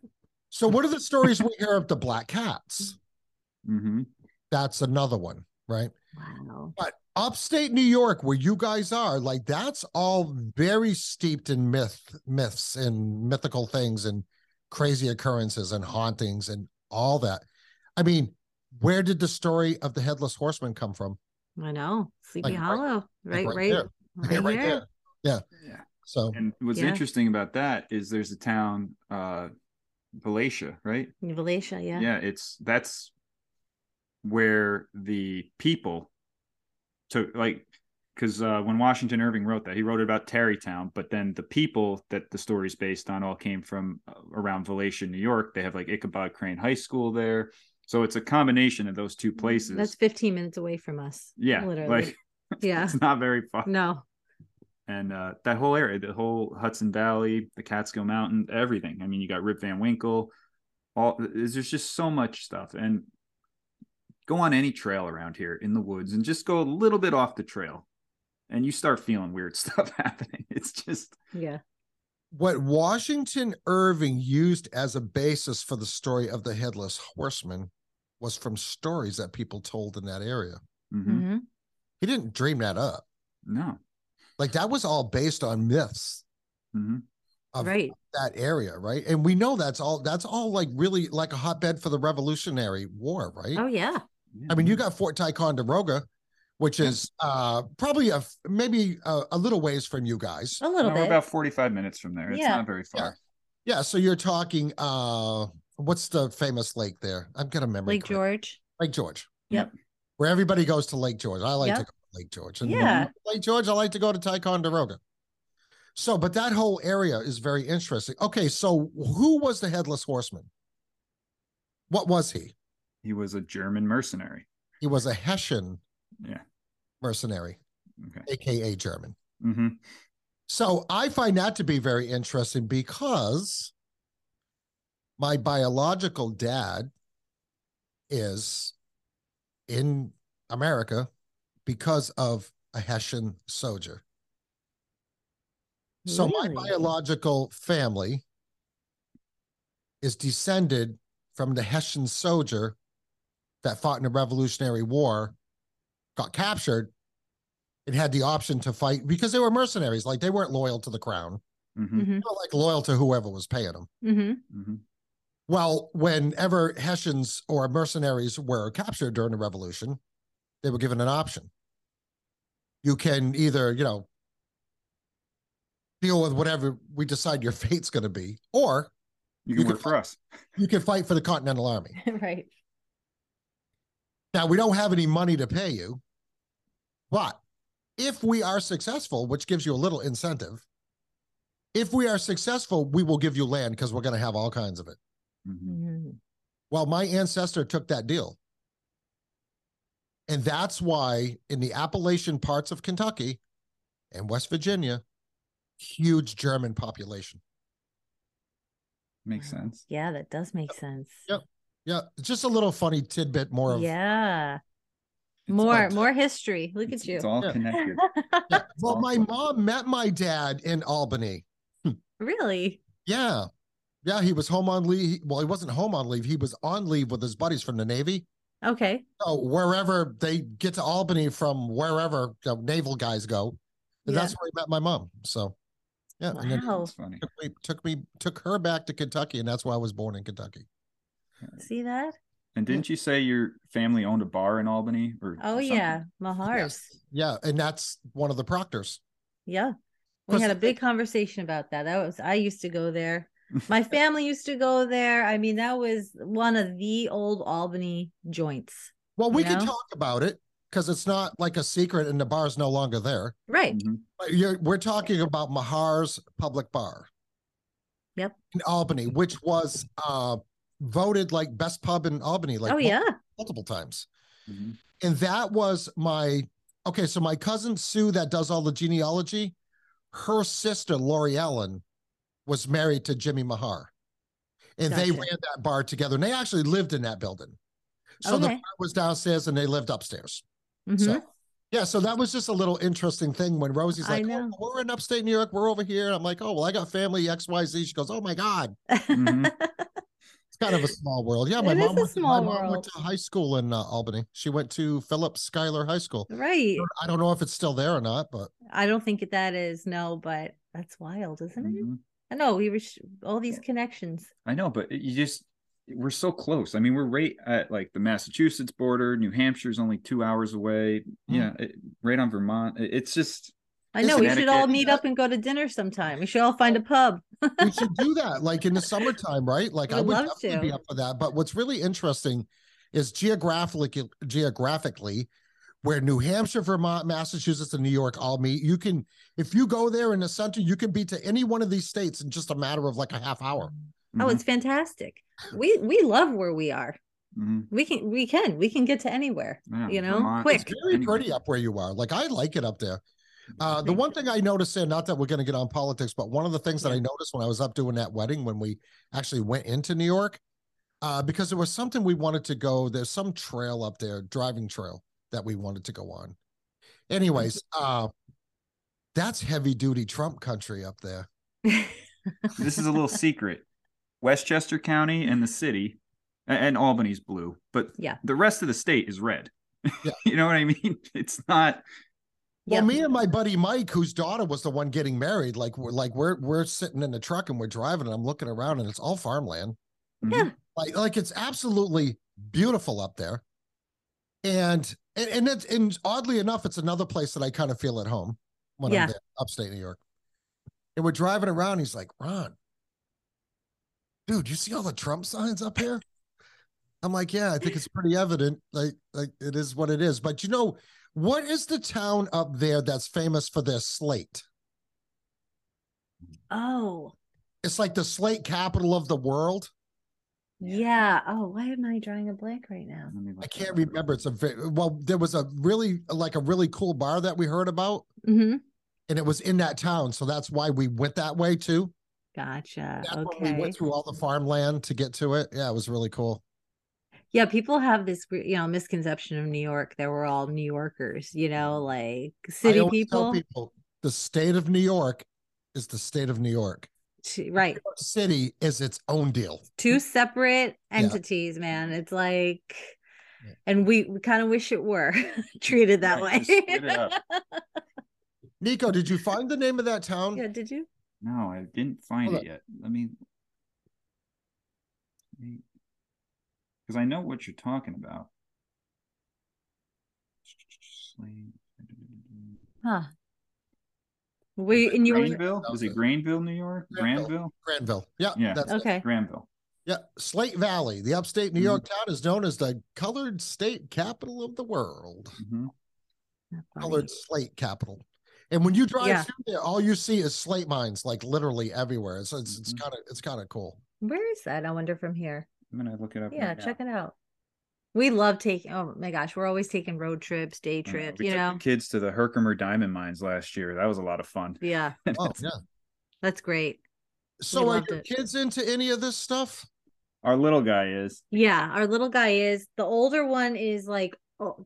So what are the stories we hear of the black cats? hmm That's another one, right? Wow. But upstate New York, where you guys are, like that's all very steeped in myth, myths and mythical things and crazy occurrences and hauntings and all that. I mean, where did the story of the headless horseman come from? I know. Sleepy Like, right- Hollow. Like, Right, right. there. Yeah, Right, right here. there. Yeah. Yeah. So And what's Yeah. interesting about that is there's a town, uh, Valatie, right? Valatie, yeah. yeah it's that's where the people took like because uh, when washington irving wrote that he wrote it about tarrytown but then the people that the story's based on all came from uh, around valatie new york they have like ichabod crane high school there so it's a combination of those two places That's 15 minutes away from us. yeah Literally. like yeah. it's not very far No. and uh, that whole area, the whole Hudson Valley, the Catskill Mountain, everything. I mean, you got Rip Van Winkle. All there's just so much stuff, and go on any trail around here in the woods, and just go a little bit off the trail, and you start feeling weird stuff happening. It's just Yeah. what Washington Irving used as a basis for the story of the headless horseman was from stories that people told in that area. mhm. hmm He didn't dream that up. no, Like that was all based on myths hmm of Right. that area, right? And we know that's all that's all like really like a hotbed for the Revolutionary War, right? Oh, yeah. I mean, you got Fort Ticonderoga, which Yeah. is uh probably a maybe a, a little ways from you guys. A little No, we're bit. about 45 minutes from there. It's Yeah. not very far. Yeah, yeah. so you're talking uh what's the famous lake there? I've got a memory. Lake card. George. Lake George. Yep. Where everybody goes to Lake George. I like Yep. to go to Lake George. And Yeah. Lake George, I like to go to Ticonderoga. So, but that whole area is very interesting. Okay, so who was the headless horseman? What was he? He was a German mercenary. He was a Hessian Yeah. mercenary, Okay. aka German. hmm So I find that to be very interesting because my biological dad is in America because of a Hessian soldier. So my biological family is descended from the Hessian soldier that fought in the Revolutionary War, got captured, and had the option to fight because they were mercenaries. Like they weren't loyal to the crown, hmm hmm they were like loyal to whoever was paying them. hmm hmm Well, whenever Hessians or mercenaries were captured during the Revolution, they were given an option. You can either, you know, deal with whatever we decide your fate's going to be, or You You can can work for us. you can fight for the Continental Army. right. Now, we don't have any money to pay you, but if we are successful, which gives you a little incentive, if we are successful, we will give you land because we're going to have all kinds of it. Mhm. Mhm. Well, my ancestor took that deal. And that's why in the Appalachian parts of Kentucky and West Virginia, huge German population. Makes sense. Yeah, that does make sense. Yep. Yeah, just a little funny tidbit more of Yeah. More all- more history. Look at you. it's all Yeah. connected. Yeah. Well, my mom met my dad in Albany. Hmm. really? Yeah. Yeah, he was home on leave. Well, he wasn't home on leave. He was on leave with his buddies from the Navy. Okay. So wherever they get to Albany from wherever the naval guys go, Yeah. that's where he met my mom. So yeah, and then Wow. Funny. took me, took me took her back to Kentucky, and that's why I was born in Kentucky. See that? And didn't you say your family owned a bar in Albany? Or Oh something? yeah, Mahars. Yeah, and that's one of the proctors. Yeah. We had a big conversation about that. That was I used to go there. My family used to go there. I mean, that was one of the old Albany joints. Well, we You can know? talk about it because it's not like a secret, and the bar's no longer there. Right. Mhm. But you're, we're talking about Mahar's Public Bar. Yep. In Albany, which was uh voted like best pub in Albany, like oh mul- yeah. multiple times. Mhm. And that was my okay. So my cousin Sue, that does all the genealogy, her sister Lori Ellen was married to Jimmy Mahar, and they ran that bar together. And they actually lived in that building. So the bar was downstairs, and they lived upstairs. Mhm. So yeah, so that was just a little interesting thing when Rosie's like, oh, "We're in upstate New York. We're over here." And I'm like, "Oh, well, I got family X, Y, Z." She goes, "Oh my god, Mhm. it's kind of a small world." Yeah, my It is mom a went, small my mom went to high school in uh, Albany. She went to Phillips Schuyler High School. right. I don't know if it's still there or not, but I don't think that is no, but that's wild, isn't it? Mhm. I know we were sh- all these connections. I know, but you just we're so close. I mean, we're right at like the Massachusetts border. New Hampshire's only two hours away. Yeah, it, right on Vermont. It- it's just I know we should all meet up and go to dinner sometime. We should all find a pub. we should do that like in the summertime, right? Like I Would would love definitely be up for that. But what's really interesting is geographically, geographically, where New Hampshire, Vermont, Massachusetts, and New York all meet. You can, if you go there in the center, you can be to any one of these states in just a matter of like a half hour. Oh, mhm, it's fantastic. We we love where we are. mhm, We can we can we can get to anywhere. yeah, you know, Vermont, quick. It's very pretty up where you are. Like I like it up there. Uh, the one thing I noticed there, not that we're going to get on politics, but one of the things that I noticed when I was up doing that wedding, when we actually went into New York, uh, because there was something we wanted to go. There's some trail up there, driving trail that we wanted to go on. Anyways, uh, that's heavy duty Trump country up there. This is a little secret. Westchester County and the city, and Albany's blue, but Yeah. the rest of the state is red. Yeah. you know what I mean? It's not. Well, Yep. me and my buddy Mike, whose daughter was the one getting married, like we're like we're we're sitting in the truck and we're driving, and I'm looking around, and it's all farmland. Mhm. Yeah. like like it's absolutely beautiful up there and and and, it's, and oddly enough it's another place that i kind of feel at home when Yeah. i'm there upstate new york and we're driving around he's like ron dude you see all the trump signs up here i'm like yeah i think it's pretty evident like like it is what it is but you know what is the town up there that's famous for their slate oh it's like the slate capital of the world yeah. Oh, why am I drawing a blank right now? I can't remember. It's a very well. There was a really like a really cool bar that we heard about, hmm and it was in that town, so that's why we went that way too. Gotcha. That's okay. we went through all the farmland to get to it. Yeah, it was really cool. Yeah, people have this you know misconception of New York that we're all New Yorkers. You know, mm-hmm. like city people. people the state of New York is the state of New York. Right. New York City is its own deal. Two separate entities, man. It's like, Yeah. and we, we kind of wish it were treated that Right, way. split it up. Nico, did you find the name of that town? yeah, did you? No, I didn't find Hold it yet. Let me. Because I know what you're talking about. Huh. We in your Granville? Was it Granville, New York? Granville. Granville? Granville. Yeah, Yeah. that's it. okay. Granville. Yeah, Slate Valley, the upstate New Mhm. York town, is known as the colored state capital of the world. Mhm. Not funny. colored slate capital. And when you drive Yeah. through there, all you see is slate mines, like literally everywhere. So it's it's Mhm. kind of it's kind of cool. Where is that? I wonder from here. I'm gonna look it up. Yeah, right now. check it out. We love taking. Oh my gosh, we're always taking road trips, day I know. trips. We You took know. the kids to the Herkimer diamond mines last year. That was a lot of fun. Yeah, Oh yeah. that's great. So are your it. kids into any of this stuff? Our little guy is. Yeah, our little guy is the older one is like o-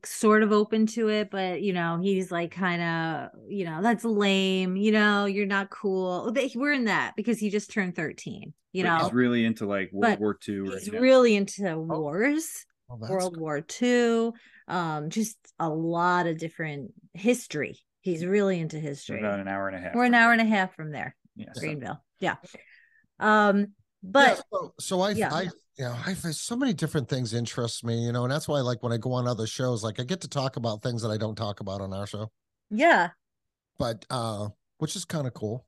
sort of open to it, but you know, he's like kind of, you know, that's lame, you know, you're not cool. But We're in that because he just turned 13, you but know. he's really into like World But War II. Right He's now. really into wars, Oh, that's World War II, um, just a lot of different history. He's really into So history. about an hour and a half. We're an hour and a half from there, Yeah, so- Greenville. Yeah. Um, Yeah, but so, so I, yeah. I, you know, I so many different things interest me, you know, and that's why, like, when I go on other shows, like, I get to talk about things that I don't talk about on our show, yeah, but, uh, which is kind of cool.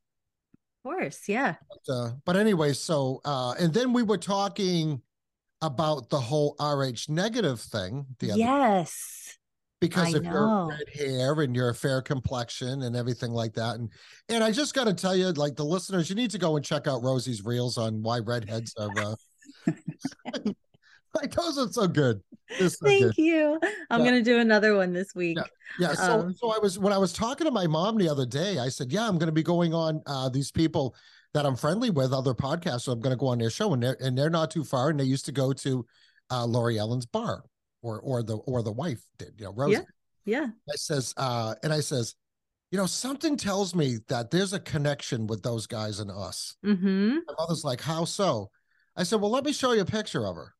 of course, yeah. But, uh, but anyway, so, uh, and then we were talking about the whole RH negative thing the other Yes. Because I of your know. red hair and your fair complexion and everything like that. And and I just got to tell you, like the listeners, you need to go and check out Rosie's reels on why redheads are. Uh, like those are so good. So Thank good. you. I'm Yeah. gonna do another one this week. Yeah. So Um, so I was when I was talking to my mom the other day, I said, yeah, I'm going to be going on uh, these people that I'm friendly with, other podcasts. So I'm going to go on their show, and they're and they're not too far, and they used to go to uh, Lori Ellen's bar, or or the or the wife did, you know, Rosie. Yeah. Yeah. I says, uh, and I says, you know, something tells me that there's a connection with those guys and us. Mm-hmm. My mother's like, how so? I said, well, let me show you a picture of her.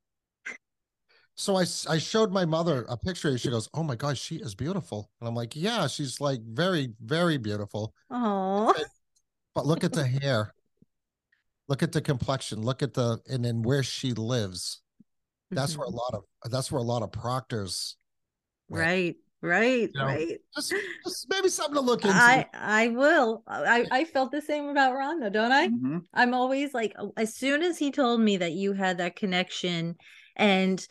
So I, I showed my mother a picture. and She goes, oh my gosh, she is beautiful. And I'm like, yeah, she's like very, very beautiful. Oh. But look at the hair. Look at the complexion. Look at the, and then where she lives. That's where a lot of, that's where a lot of proctors, went. right. Right. You know, Right. just, just maybe something to look into. I I will. I I felt the same about Ron though, don't I? Mhm. I'm always like, oh, as soon as he told me that you had that connection, and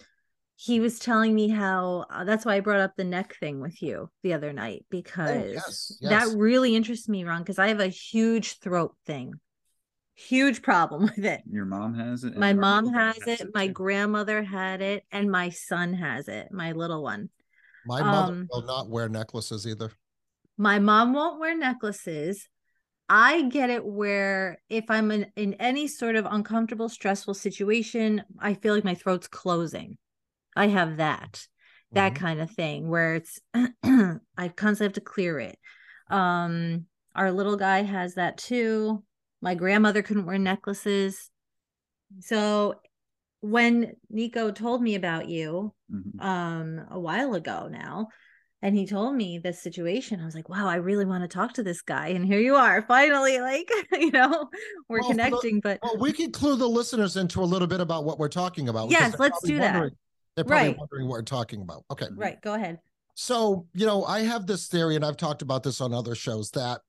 he was telling me how uh, that's why I brought up the neck thing with you the other night because Oh, yes, yes. that really interests me, Ron, because I have a huge throat thing, huge problem with it. Your mom has it. My mom little guy has it, my too. grandmother had it, and my son has it, my little one. My mother Um, will not wear necklaces either. My mom won't wear necklaces. I get it where if I'm in, in any sort of uncomfortable, stressful situation, I feel like my throat's closing. I have that, that Mhm. kind of thing where it's I constantly have to clear it. Um, our little guy has that too. My grandmother couldn't wear necklaces. So when Nico told me about you, Mhm. um a while ago now and he told me this situation i was like wow i really want to talk to this guy and here you are finally like you know we're Well, for the- connecting but Well, we can clue the listeners into a little bit about what we're talking about. Yes, let's do that. They're probably Right. wondering what we're talking about. Okay. right go ahead So, you know, I have this theory, and I've talked about this on other shows, that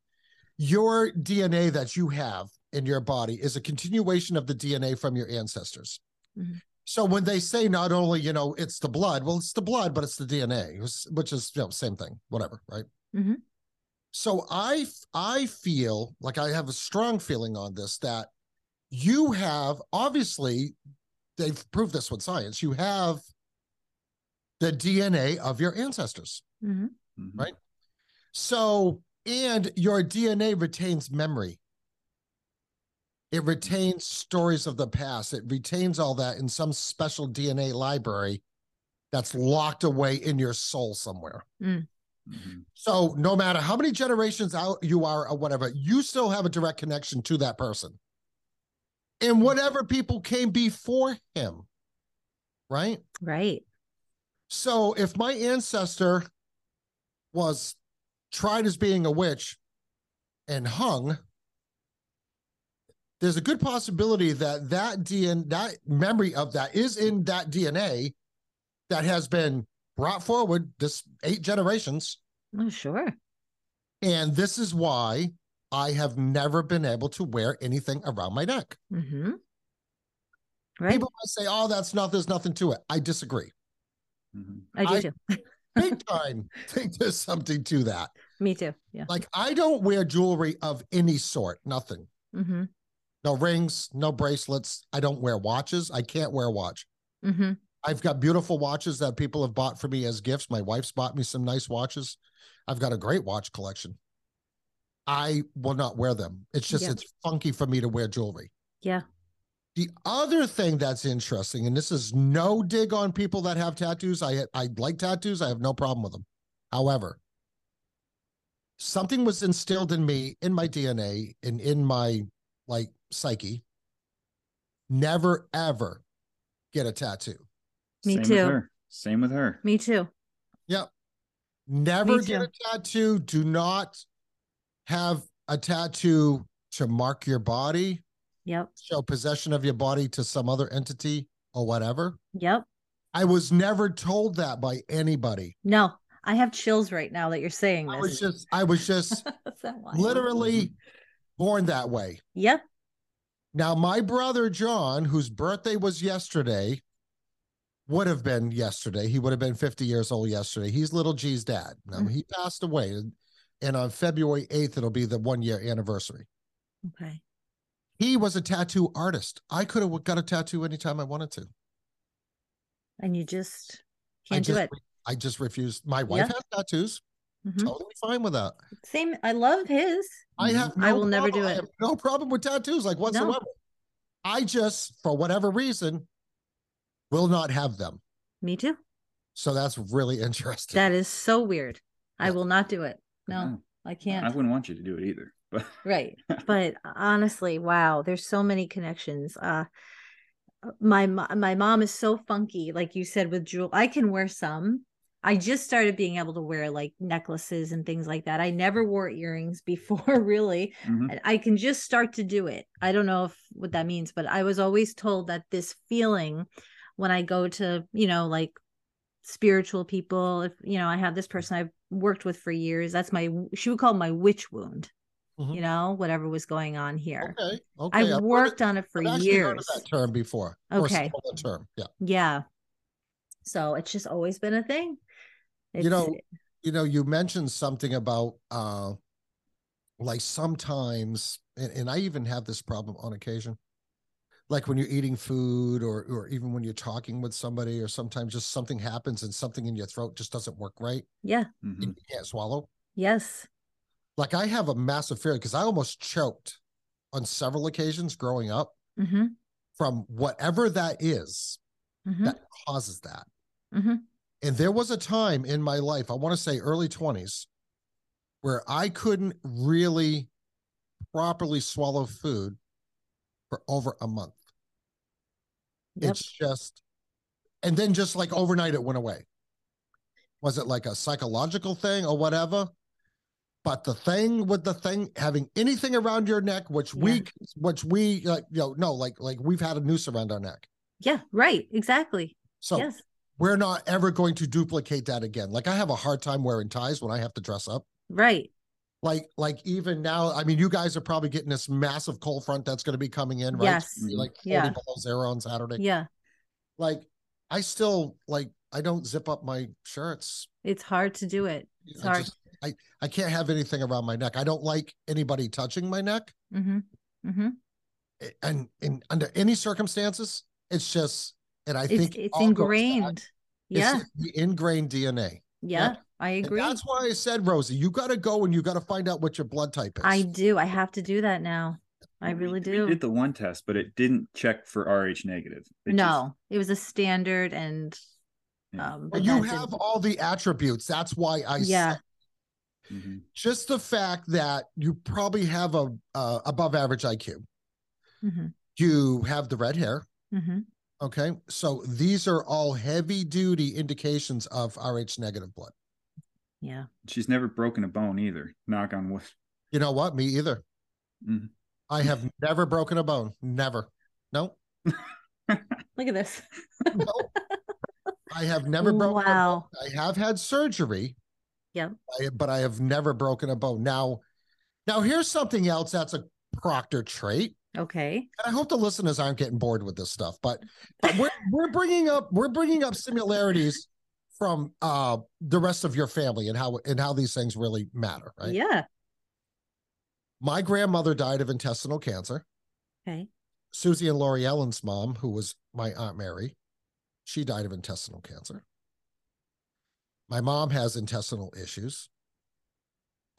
your DNA that you have in your body is a continuation of the DNA from your ancestors. Mhm. So when they say not only, you know, it's the blood, well, it's the blood, but it's the DNA, which is, you know, same thing, whatever, right? Mhm. So I I feel like I have a strong feeling on this that you have obviously they've proved this with science. You have the DNA of your ancestors. Mhm. Mhm. Right. So, and your DNA retains memory. It retains stories of the past. It retains all that in some special DNA library that's locked away in your soul somewhere. Mhm. So, no matter how many generations out you are or whatever, you still have a direct connection to that person. And whatever people came before him. Right. right So if my ancestor was tried as being a witch and hung, there's a good possibility that that DNA, that memory of that is in that DNA that has been brought forward this eight generations. oh sure And this is why I have never been able to wear anything around my neck. mm-hmm. right People might say, oh, that's not, there's nothing to it. I disagree. Mhm. i do I- too Big time think there's something to that. Me too. Yeah. Like I don't wear jewelry of any sort, nothing. Mm-hmm. No rings, no bracelets. I don't wear watches. I can't wear a watch. Mm-hmm. I've got beautiful watches that people have bought for me as gifts. My wife's bought me some nice watches. I've got a great watch collection. I will not wear them. It's just Yeah. it's funky for me to wear jewelry. Yeah. The other thing that's interesting, and this is no dig on people that have tattoos. I I like tattoos. I have no problem with them. However, something was instilled in me, in my DNA, and in my like psyche. Never ever get a tattoo. Me Same too. With her. Same with her. Me too. Yep. Never Me get a tattoo. Do not have a tattoo to mark your body, Yep. show possession of your body to some other entity or whatever. Yep. I was never told that by anybody. No, I have chills right now that you're saying I was just, I was just Is that why? literally born that way. Yep. Now, my brother John, whose birthday was yesterday, would have been yesterday. He would have been 50 years old yesterday. He's little G's dad. Now, Mm. he passed away, and- on February 8th, it'll be the one year anniversary. Okay. He was a tattoo artist. I could have got a tattoo anytime I wanted to. And you just can't do just, it. I just refuse. My wife Yeah. has tattoos. Mhm. Totally fine with that. Same. I love his. I Mhm. have. I no will never problem- do I it. have no problem with tattoos, like whatsoever. I just, for whatever reason, will not have them. Me too. So that's really interesting. That is so weird. I will not do it. No, No, I I can't. I wouldn't want you to do it either. But Right. But honestly, wow, there's so many connections. Uh my my mom is so funky, like you said with jewel. I can wear some. I just started being able to wear like necklaces and things like that. I never wore earrings before, really. Mhm. And I can just start to do it. I don't know if what that means, but I was always told that this feeling when I go to, you know, like spiritual people, if you know, I have this person I've worked with for years, that's my she would call my witch wound, Mhm. you know, whatever was going on here. okay. Okay. I've I've worked it- on it for I've actually heard of years. that term before. Okay. term. Yeah. Yeah. So it's just always been a thing. You know, you know, you mentioned something about uh like sometimes and, and I even have this problem on occasion. Like when you're eating food or or even when you're talking with somebody or sometimes just something happens and something in your throat just doesn't work right yeah. Mhm. you can't swallow. Yes. Like I have a massive fear because I almost choked on several occasions growing up Mm-hmm. from whatever that is Mm-hmm. that causes that. mm-hmm. And there was a time in my life, I want to say early 20s, where I couldn't really properly swallow food for over a month. Yep. It's just, and then just like overnight it went away. Was it like a psychological thing or whatever? But the thing with the thing having anything around your neck, which we, which we like, you know, no, like, like we've had a noose around our neck. Yeah. Right. Exactly. So yes. We're not ever going to duplicate that again. Like I have a hard time wearing ties when I have to dress up. Right. Like, like even now, I mean, you guys are probably getting this massive cold front that's going to be coming in, right? Yes. It's gonna be Like 40 Yeah. below zero on Saturday. Yeah. Like, I still like I don't zip up my shirts. It's hard to do it. It's I hard. just I I can't have anything around my neck. I don't like anybody touching my neck, Mm-hmm. Mm-hmm. And in under any circumstances, it's just. And I It's think it's all goes ingrained. it's Yeah. the ingrained DNA. Yeah. I And agree. that's why I said, Rosie, you got to go and you got to find out what your blood type is. I do. I have to do that now. I We- really We do. did the one test, but it didn't check for RH negative. It just- no, it was a standard and Yeah. um Well, you have didn't- all the attributes. That's why I Yeah. said Mhm. just the fact that you probably have a uh, above average IQ. Mhm, You have the red hair. mhm. Okay. So these are all heavy duty indications of RH negative blood. yeah. She's never broken a bone either. Knock on wood. You know what? Me either. Mhm. I have never broken a bone. Never. No. Look at this. no. I have never broken a bone. Wow. I have had surgery. Yeah. But I have never broken a bone. Now, now here's something else that's a Proctor trait. Okay. And I hope the listeners aren't getting bored with this stuff, but, but we're we're bringing up we're bringing up similarities from uh the rest of your family and how and how these things really matter, right? Yeah. My grandmother died of intestinal cancer. Okay. Susie and Laurie Ellen's mom, who was my Aunt Mary, she died of intestinal cancer. My mom has intestinal issues.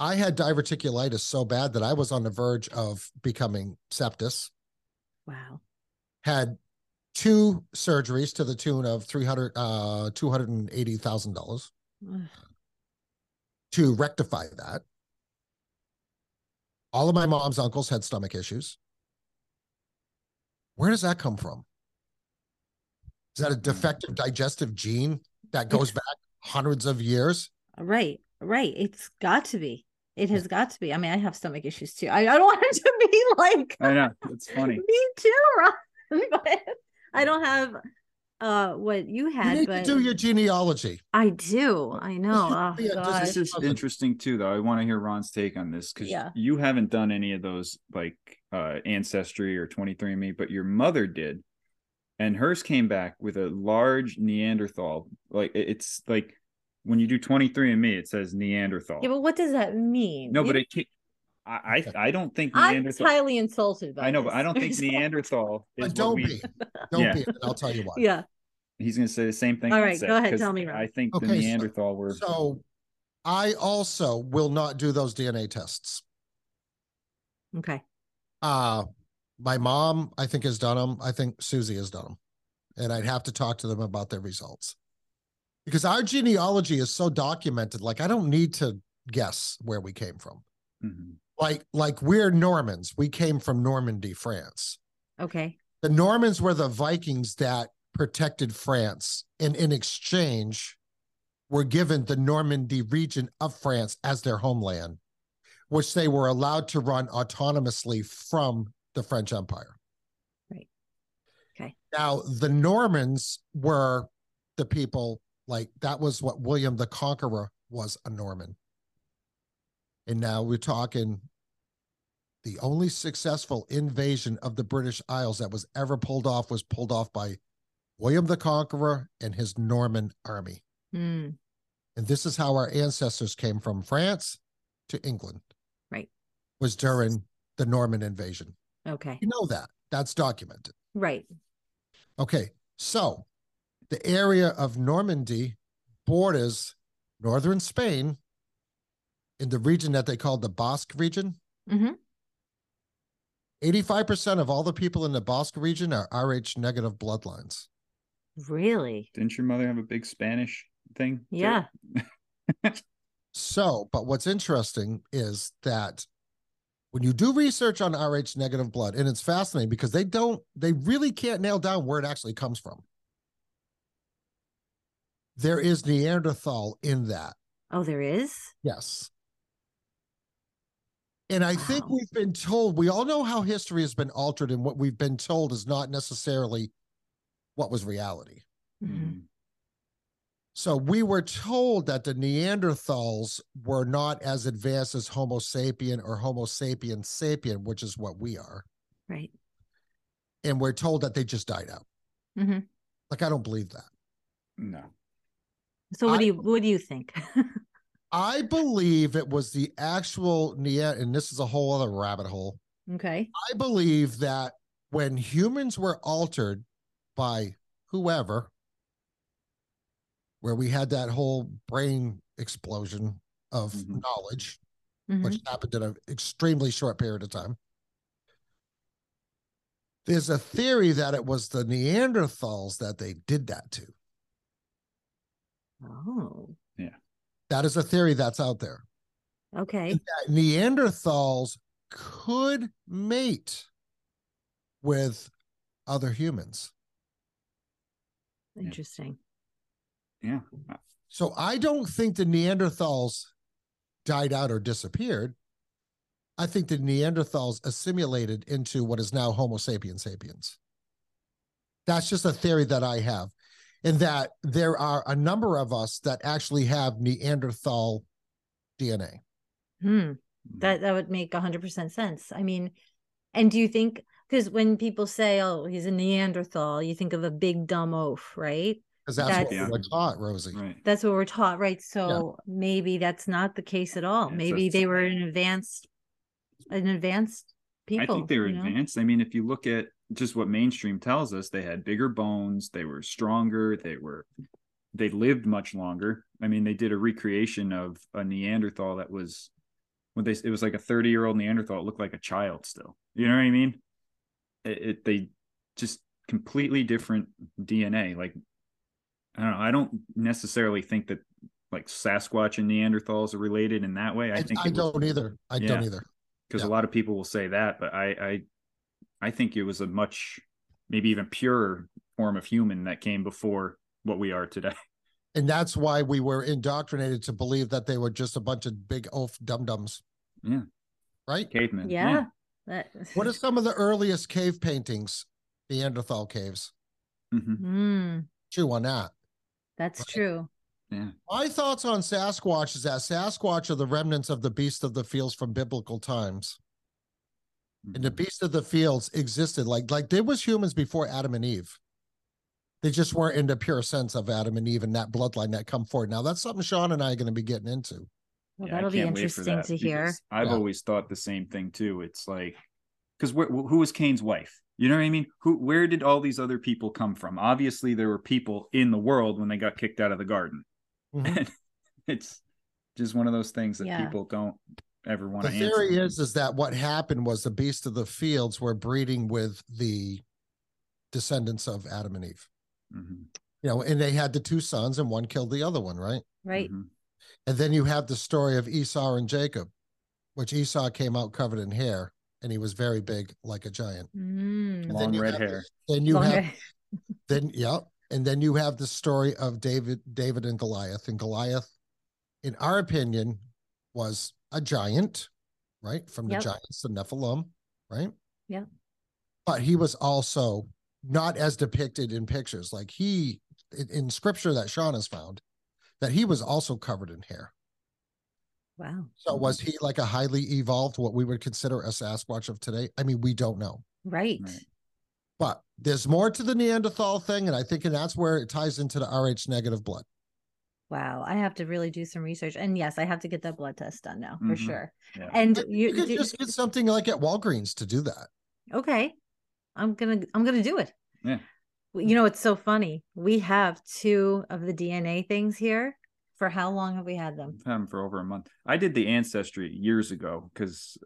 I had diverticulitis so bad that I was on the verge of becoming sepsis. Wow. Had two surgeries to the tune of 300 uh $280,000 to rectify that. All of my mom's uncles had stomach issues. Where does that come from? Is that a defective digestive gene that goes back hundreds of years? Right. Right. It's got to be. It has got to be. I mean, I have stomach issues too. I, I don't want it to be like I know it's funny. me too, Ron. But I don't have uh what you You had, need but to do your genealogy. I do. I know. Oh, Yeah. This is interesting too, though. I want to hear Ron's take on this because Yeah. you haven't done any of those like uh ancestry or 23andMe, but your mother did, and hers came back with a large Neanderthal. Like it's like when you do 23andMe, it says Neanderthal. Yeah, but what does that mean? no, but it. I I, I don't think I'm Neanderthal. highly insulted by I know, but. I don't think Neanderthal is But don't we. be. Don't Yeah. be. And I'll tell you why. Yeah. He's going to say the same thing. All I said, go ahead, 'cause tell me, Ron. I think Okay, the so- Neanderthal were. So I also will not do those DNA tests. Okay. Uh my mom, I think, has done them. I think Susie has done them. And I'd have to talk to them about their results. Because our genealogy is so documented, like I don't need to guess where we came from. Mhm. Like, like we're Normans. We came from Normandy, France. Okay. The Normans were the Vikings that protected France, and in exchange, were given the Normandy region of France as their homeland, which they were allowed to run autonomously from the French Empire. Right. Okay. Now, the Normans were the people like that was what William the Conqueror was a Norman. And now we're talking the only successful invasion of the British Isles that was ever pulled off was pulled off by William the Conqueror and his Norman army. Hmm. And this is how our ancestors came from France to England. Right. Was during the Norman invasion. Okay. You know that. That's documented. Right. Okay. So the area of Normandy borders northern Spain in the region that they call the Basque region. Mhm. 85% of all the people in the Basque region are Rh negative bloodlines. Really? Didn't your mother have a big Spanish thing? Yeah. So, but what's interesting is that when you do research on Rh negative blood, and it's fascinating because they don't, they really can't nail down where it actually comes from. There is Neanderthal in that. Oh, there is? Yes. And I think we've been told, we all know how history has been altered, and what we've been told is not necessarily what was reality. Mhm. Mhm. So we were told that the Neanderthals were not as advanced as Homo sapien or Homo sapien sapien, which is what we are. Right. And we're told that they just died out. hmm Like, I don't believe that. No. So what I- do you what do you think? I believe it was the actual Neand, and this is a whole other rabbit hole. okay. I believe that when humans were altered by whoever, where we had that whole brain explosion of Mhm. knowledge, Mhm. which happened in an extremely short period of time. There's a theory that it was the Neanderthals that they did that to. Oh. Yeah. That is a theory that's out there. Okay. That Neanderthals could mate with other humans. Interesting. Yeah. So I don't think the Neanderthals died out or disappeared. I think the Neanderthals assimilated into what is now Homo sapiens sapiens. That's just a theory that I have. And that there are a number of us that actually have Neanderthal DNA. Hmm. That that would make hundred percent sense. I mean, and do you think because when people say, "Oh, he's a Neanderthal," you think of a big dumb oaf, right? Because that's That's- what we were taught, Rosie. Right. That's what we're taught, right? So maybe that's not the case at all. Yeah, maybe it's- they were an advanced, an advanced people. I think they were you know? advanced. I mean, if you look at just what mainstream tells us, they had bigger bones, they were stronger, they were they lived much longer. I mean, they did a recreation of a Neanderthal that was when they it was like a 30 year old Neanderthal. It looked like a child still. You know what I mean? It, it they just completely different DNA. Like I don't know. I don't necessarily think that like Sasquatch and Neanderthals are related in that way. I I, think I was- don't either. I don't either. because Yeah. a lot of people will say that, but I, I, I think it was a much, maybe even purer form of human that came before what we are today. And that's why we were indoctrinated to believe that they were just a bunch of big oaf dum dums. Yeah. Right? Cavemen. Yeah. That, What are some of the earliest cave paintings? Neanderthal caves. hmm Mm, Chew on that. that's Right. true. Yeah. My thoughts on Sasquatch is that Sasquatch are the remnants of the beast of the fields from biblical times. And the Mhm. beast of the fields existed like like there was humans before Adam and Eve. They just weren't in the pure sense of Adam and Eve and that bloodline that come forward. Now that's something Sean and I are going to be getting into. Well, Yeah, that'll be can't wait for interesting that to hear. I've Yeah. always thought the same thing too. It's like, because who was Cain's wife? You know what I mean? Who, where did all these other people come from? Obviously, there were people in the world when they got kicked out of the garden. Mhm. it's just one of those things that Yeah. people don't ever want The to answer. theory is is that what happened was the beast of the fields were breeding with the descendants of Adam and Eve. Mhm. You know, and they had the two sons and one killed the other one, right? Right. Mhm. And then you have the story of Esau and Jacob, which Esau came out covered in hair and he was very big like a giant. Mm. And Long you red have hair. the- Then you Long have hair. then yeah, and then you have the story of David David and Goliath. And Goliath, in our opinion, was a giant, right? From the Yep. giants, the Nephilim, right? Yeah. But he was also not as depicted in pictures. Like he in, in scripture that Sean has found, that he was also covered in hair. Wow. So was he like a highly evolved, what we would consider a Sasquatch of today? I mean, we don't know. Right. Right. But there's more to the Neanderthal thing, and I think and that's where it ties into the Rh negative blood. Wow. I have to really do some research. And yes, I have to get that blood test done now for Mhm. sure. Yeah. And But you, you could do- just get something like at Walgreens to do that. okay. I'm gonna I'm gonna do it. Yeah. You know, it's so funny. We have two of the DNA things here. For how long have we had them? I've had them for over a month. I did the ancestry years ago because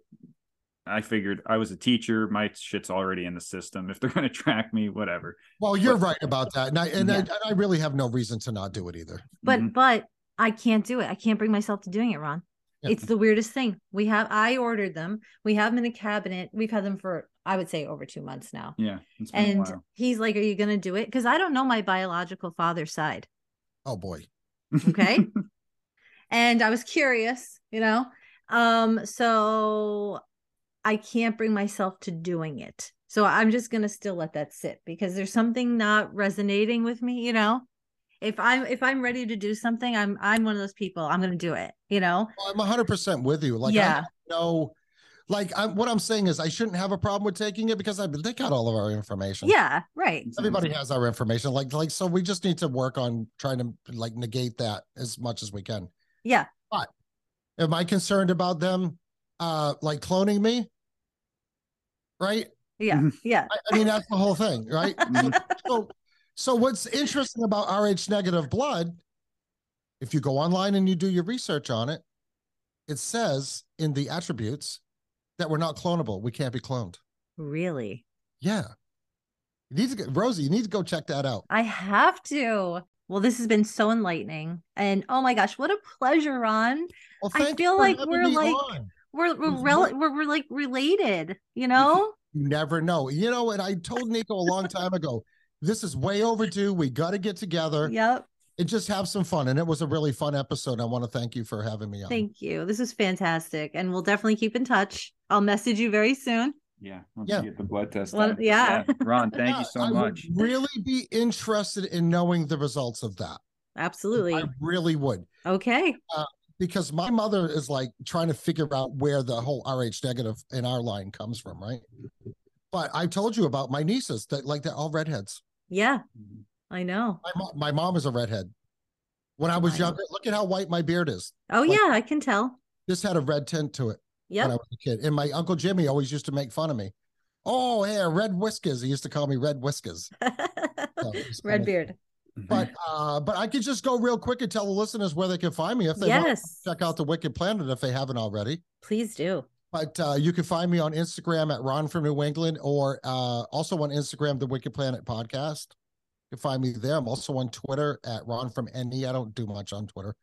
I figured I was a teacher. My shit's already in the system. If they're going to track me, whatever. Well, you're But- right about that, and I and, I, and I really have no reason to not do it either. But Mhm. but I can't do it. I can't bring myself to doing it, Ron. Yeah. It's the weirdest thing. We have I ordered them. We have them in the cabinet. We've had them for I would say over two months now. yeah, it's been a And while. he's like, Are you gonna do it? Because I don't know my biological father's side. Oh boy, Okay. and I was curious, you know. Um, so I can't bring myself to doing it. So I'm just gonna still let that sit because there's something not resonating with me, you know. If I'm if I'm ready to do something, I'm I'm one of those people. I'm gonna do it, you know. Well, I'm 100 percent with you. Like, yeah, I know, like, I'm what I'm saying is I shouldn't have a problem with taking it because I they got all of our information. yeah, right. everybody has our information. Like, like, so we just need to work on trying to like negate that as much as we can. Yeah, But Am I concerned about them, uh, like cloning me? Right. yeah, yeah. I, I mean, that's the whole thing, right? Mhm. so, so what's interesting about Rh negative blood, if you go online and you do your research on it, it says in the attributes that we're not clonable. We can't be cloned. Really. Yeah. You need to get Rosie, you need to go check that out. I have to. Well, this has been so enlightening. And oh my gosh, what a pleasure, Ron. Well, I thank you feel like we're like- on. We're we're, rel- we're, we're like related, you know? You never know. You know and I told Nico a long time ago, this is way overdue. We got to get together Yep. and just have some fun. And it was a really fun episode. I want to thank you for having me on. Thank you. This is fantastic. And we'll definitely keep in touch. I'll message you very soon. Yeah, once Yeah. you get the blood test. Well, done. But yeah. Ron, thank Yeah, you so I would much. really be interested in knowing the results of that. Absolutely. I really would. Okay. Uh, Because my mother is like trying to figure out where the whole Rh negative in our line comes from, right? But I told you about my nieces that like they're all redheads. Yeah. Mhm. I know. My, mo- my mom is a redhead. When I was Wild. younger, look at how white my beard is. Oh Like- yeah, I can tell. This had a red tint to it when I was a kid. And my uncle Jimmy always used to make fun of me. Oh, yeah, red whiskers. He used to call me red whiskers. So it was Red funny. But uh, but I could just go real quick and tell the listeners where they can find me if they want Yes. to check out the Wicked Planet if they haven't already. Please do. But uh, you can find me on Instagram at Ron from New England or uh, also on Instagram, the Wicked Planet Podcast. You can find me there. I'm also on Twitter at Ron from NE. I don't do much on Twitter.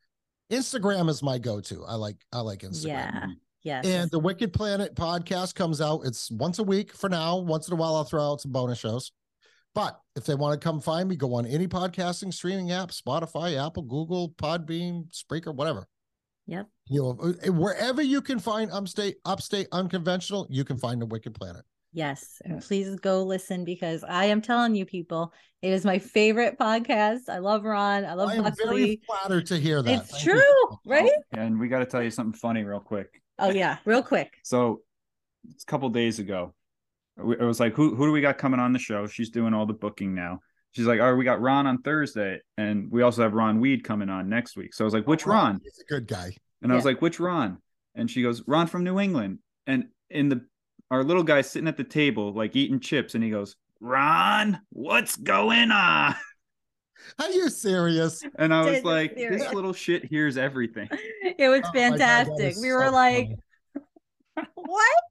Instagram is my go-to. I like I like Instagram. Yeah. Yes. And the Wicked Planet podcast comes out. It's once a week for now. Once in a while, I'll throw out some bonus shows. But if they want to come find me, go on any podcasting streaming app, Spotify, Apple, Google, Podbean, Spreaker, whatever. Yep. You know, uh, wherever you can find upstate, upstate, unconventional, you can find the Wicked Planet. Yes. And please go listen because I am telling you, people, it is my favorite podcast. I love Ron. I love I am very flattered to hear that. It's Thank you. true, right? And we got to tell you something funny real quick. Oh yeah, real quick. So it's a couple days ago, we- it was like, who who do we got coming on the show? She's doing all the booking now. She's like, all right, we got Ron on Thursday, and we also have Ron Weed coming on next week. So I was like, oh, which Ron? He's a good guy. And I was like, which Ron? And she goes, Ron from New England. And in the our little guy sitting at the table, like eating chips, and he goes, Ron, what's going on? Are you serious? And I was Dead like, serious. this little shit hears everything. It was Oh my God, that fantastic. we were so like, funny. what?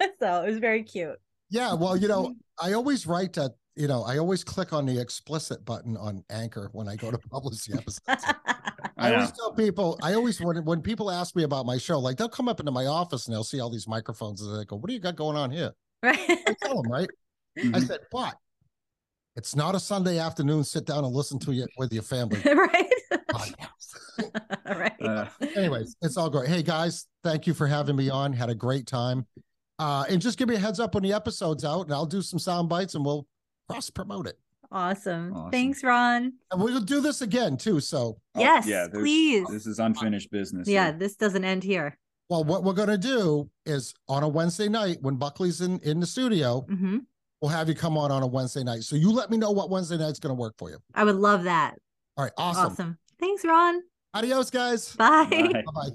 so it was very cute. Yeah, well, you know, I always write that, you know, I always click on the explicit button on Anchor when I go to publish the episodes. I I always tell people, I always when when people ask me about my show, like they'll come up into my office and they'll see all these microphones and they go, "What do you got going on here?" right. I tell them, right? I Mhm. said, "But it's not a Sunday afternoon. Sit down and listen to it with your family." right. podcast." right. Uh, Anyways, it's all great. Hey guys, thank you for having me on. Had a great time. Uh, and just give me a heads up when the episode's out, and I'll do some sound bites and we'll cross promote it. awesome. Awesome. Thanks, Ron. And we'll do this again too. So, oh, Yes, yeah, please. This is unfinished business. Yeah, here. this doesn't end here. well, what we're gonna do is on a Wednesday night when Buckley's in in the studio, hmm we'll have you come on on a Wednesday night. So you let me know what Wednesday night's gonna work for you. I would love that. All right, awesome. Awesome. Thanks, Ron. Adios, guys. Bye. Bye. Bye bye.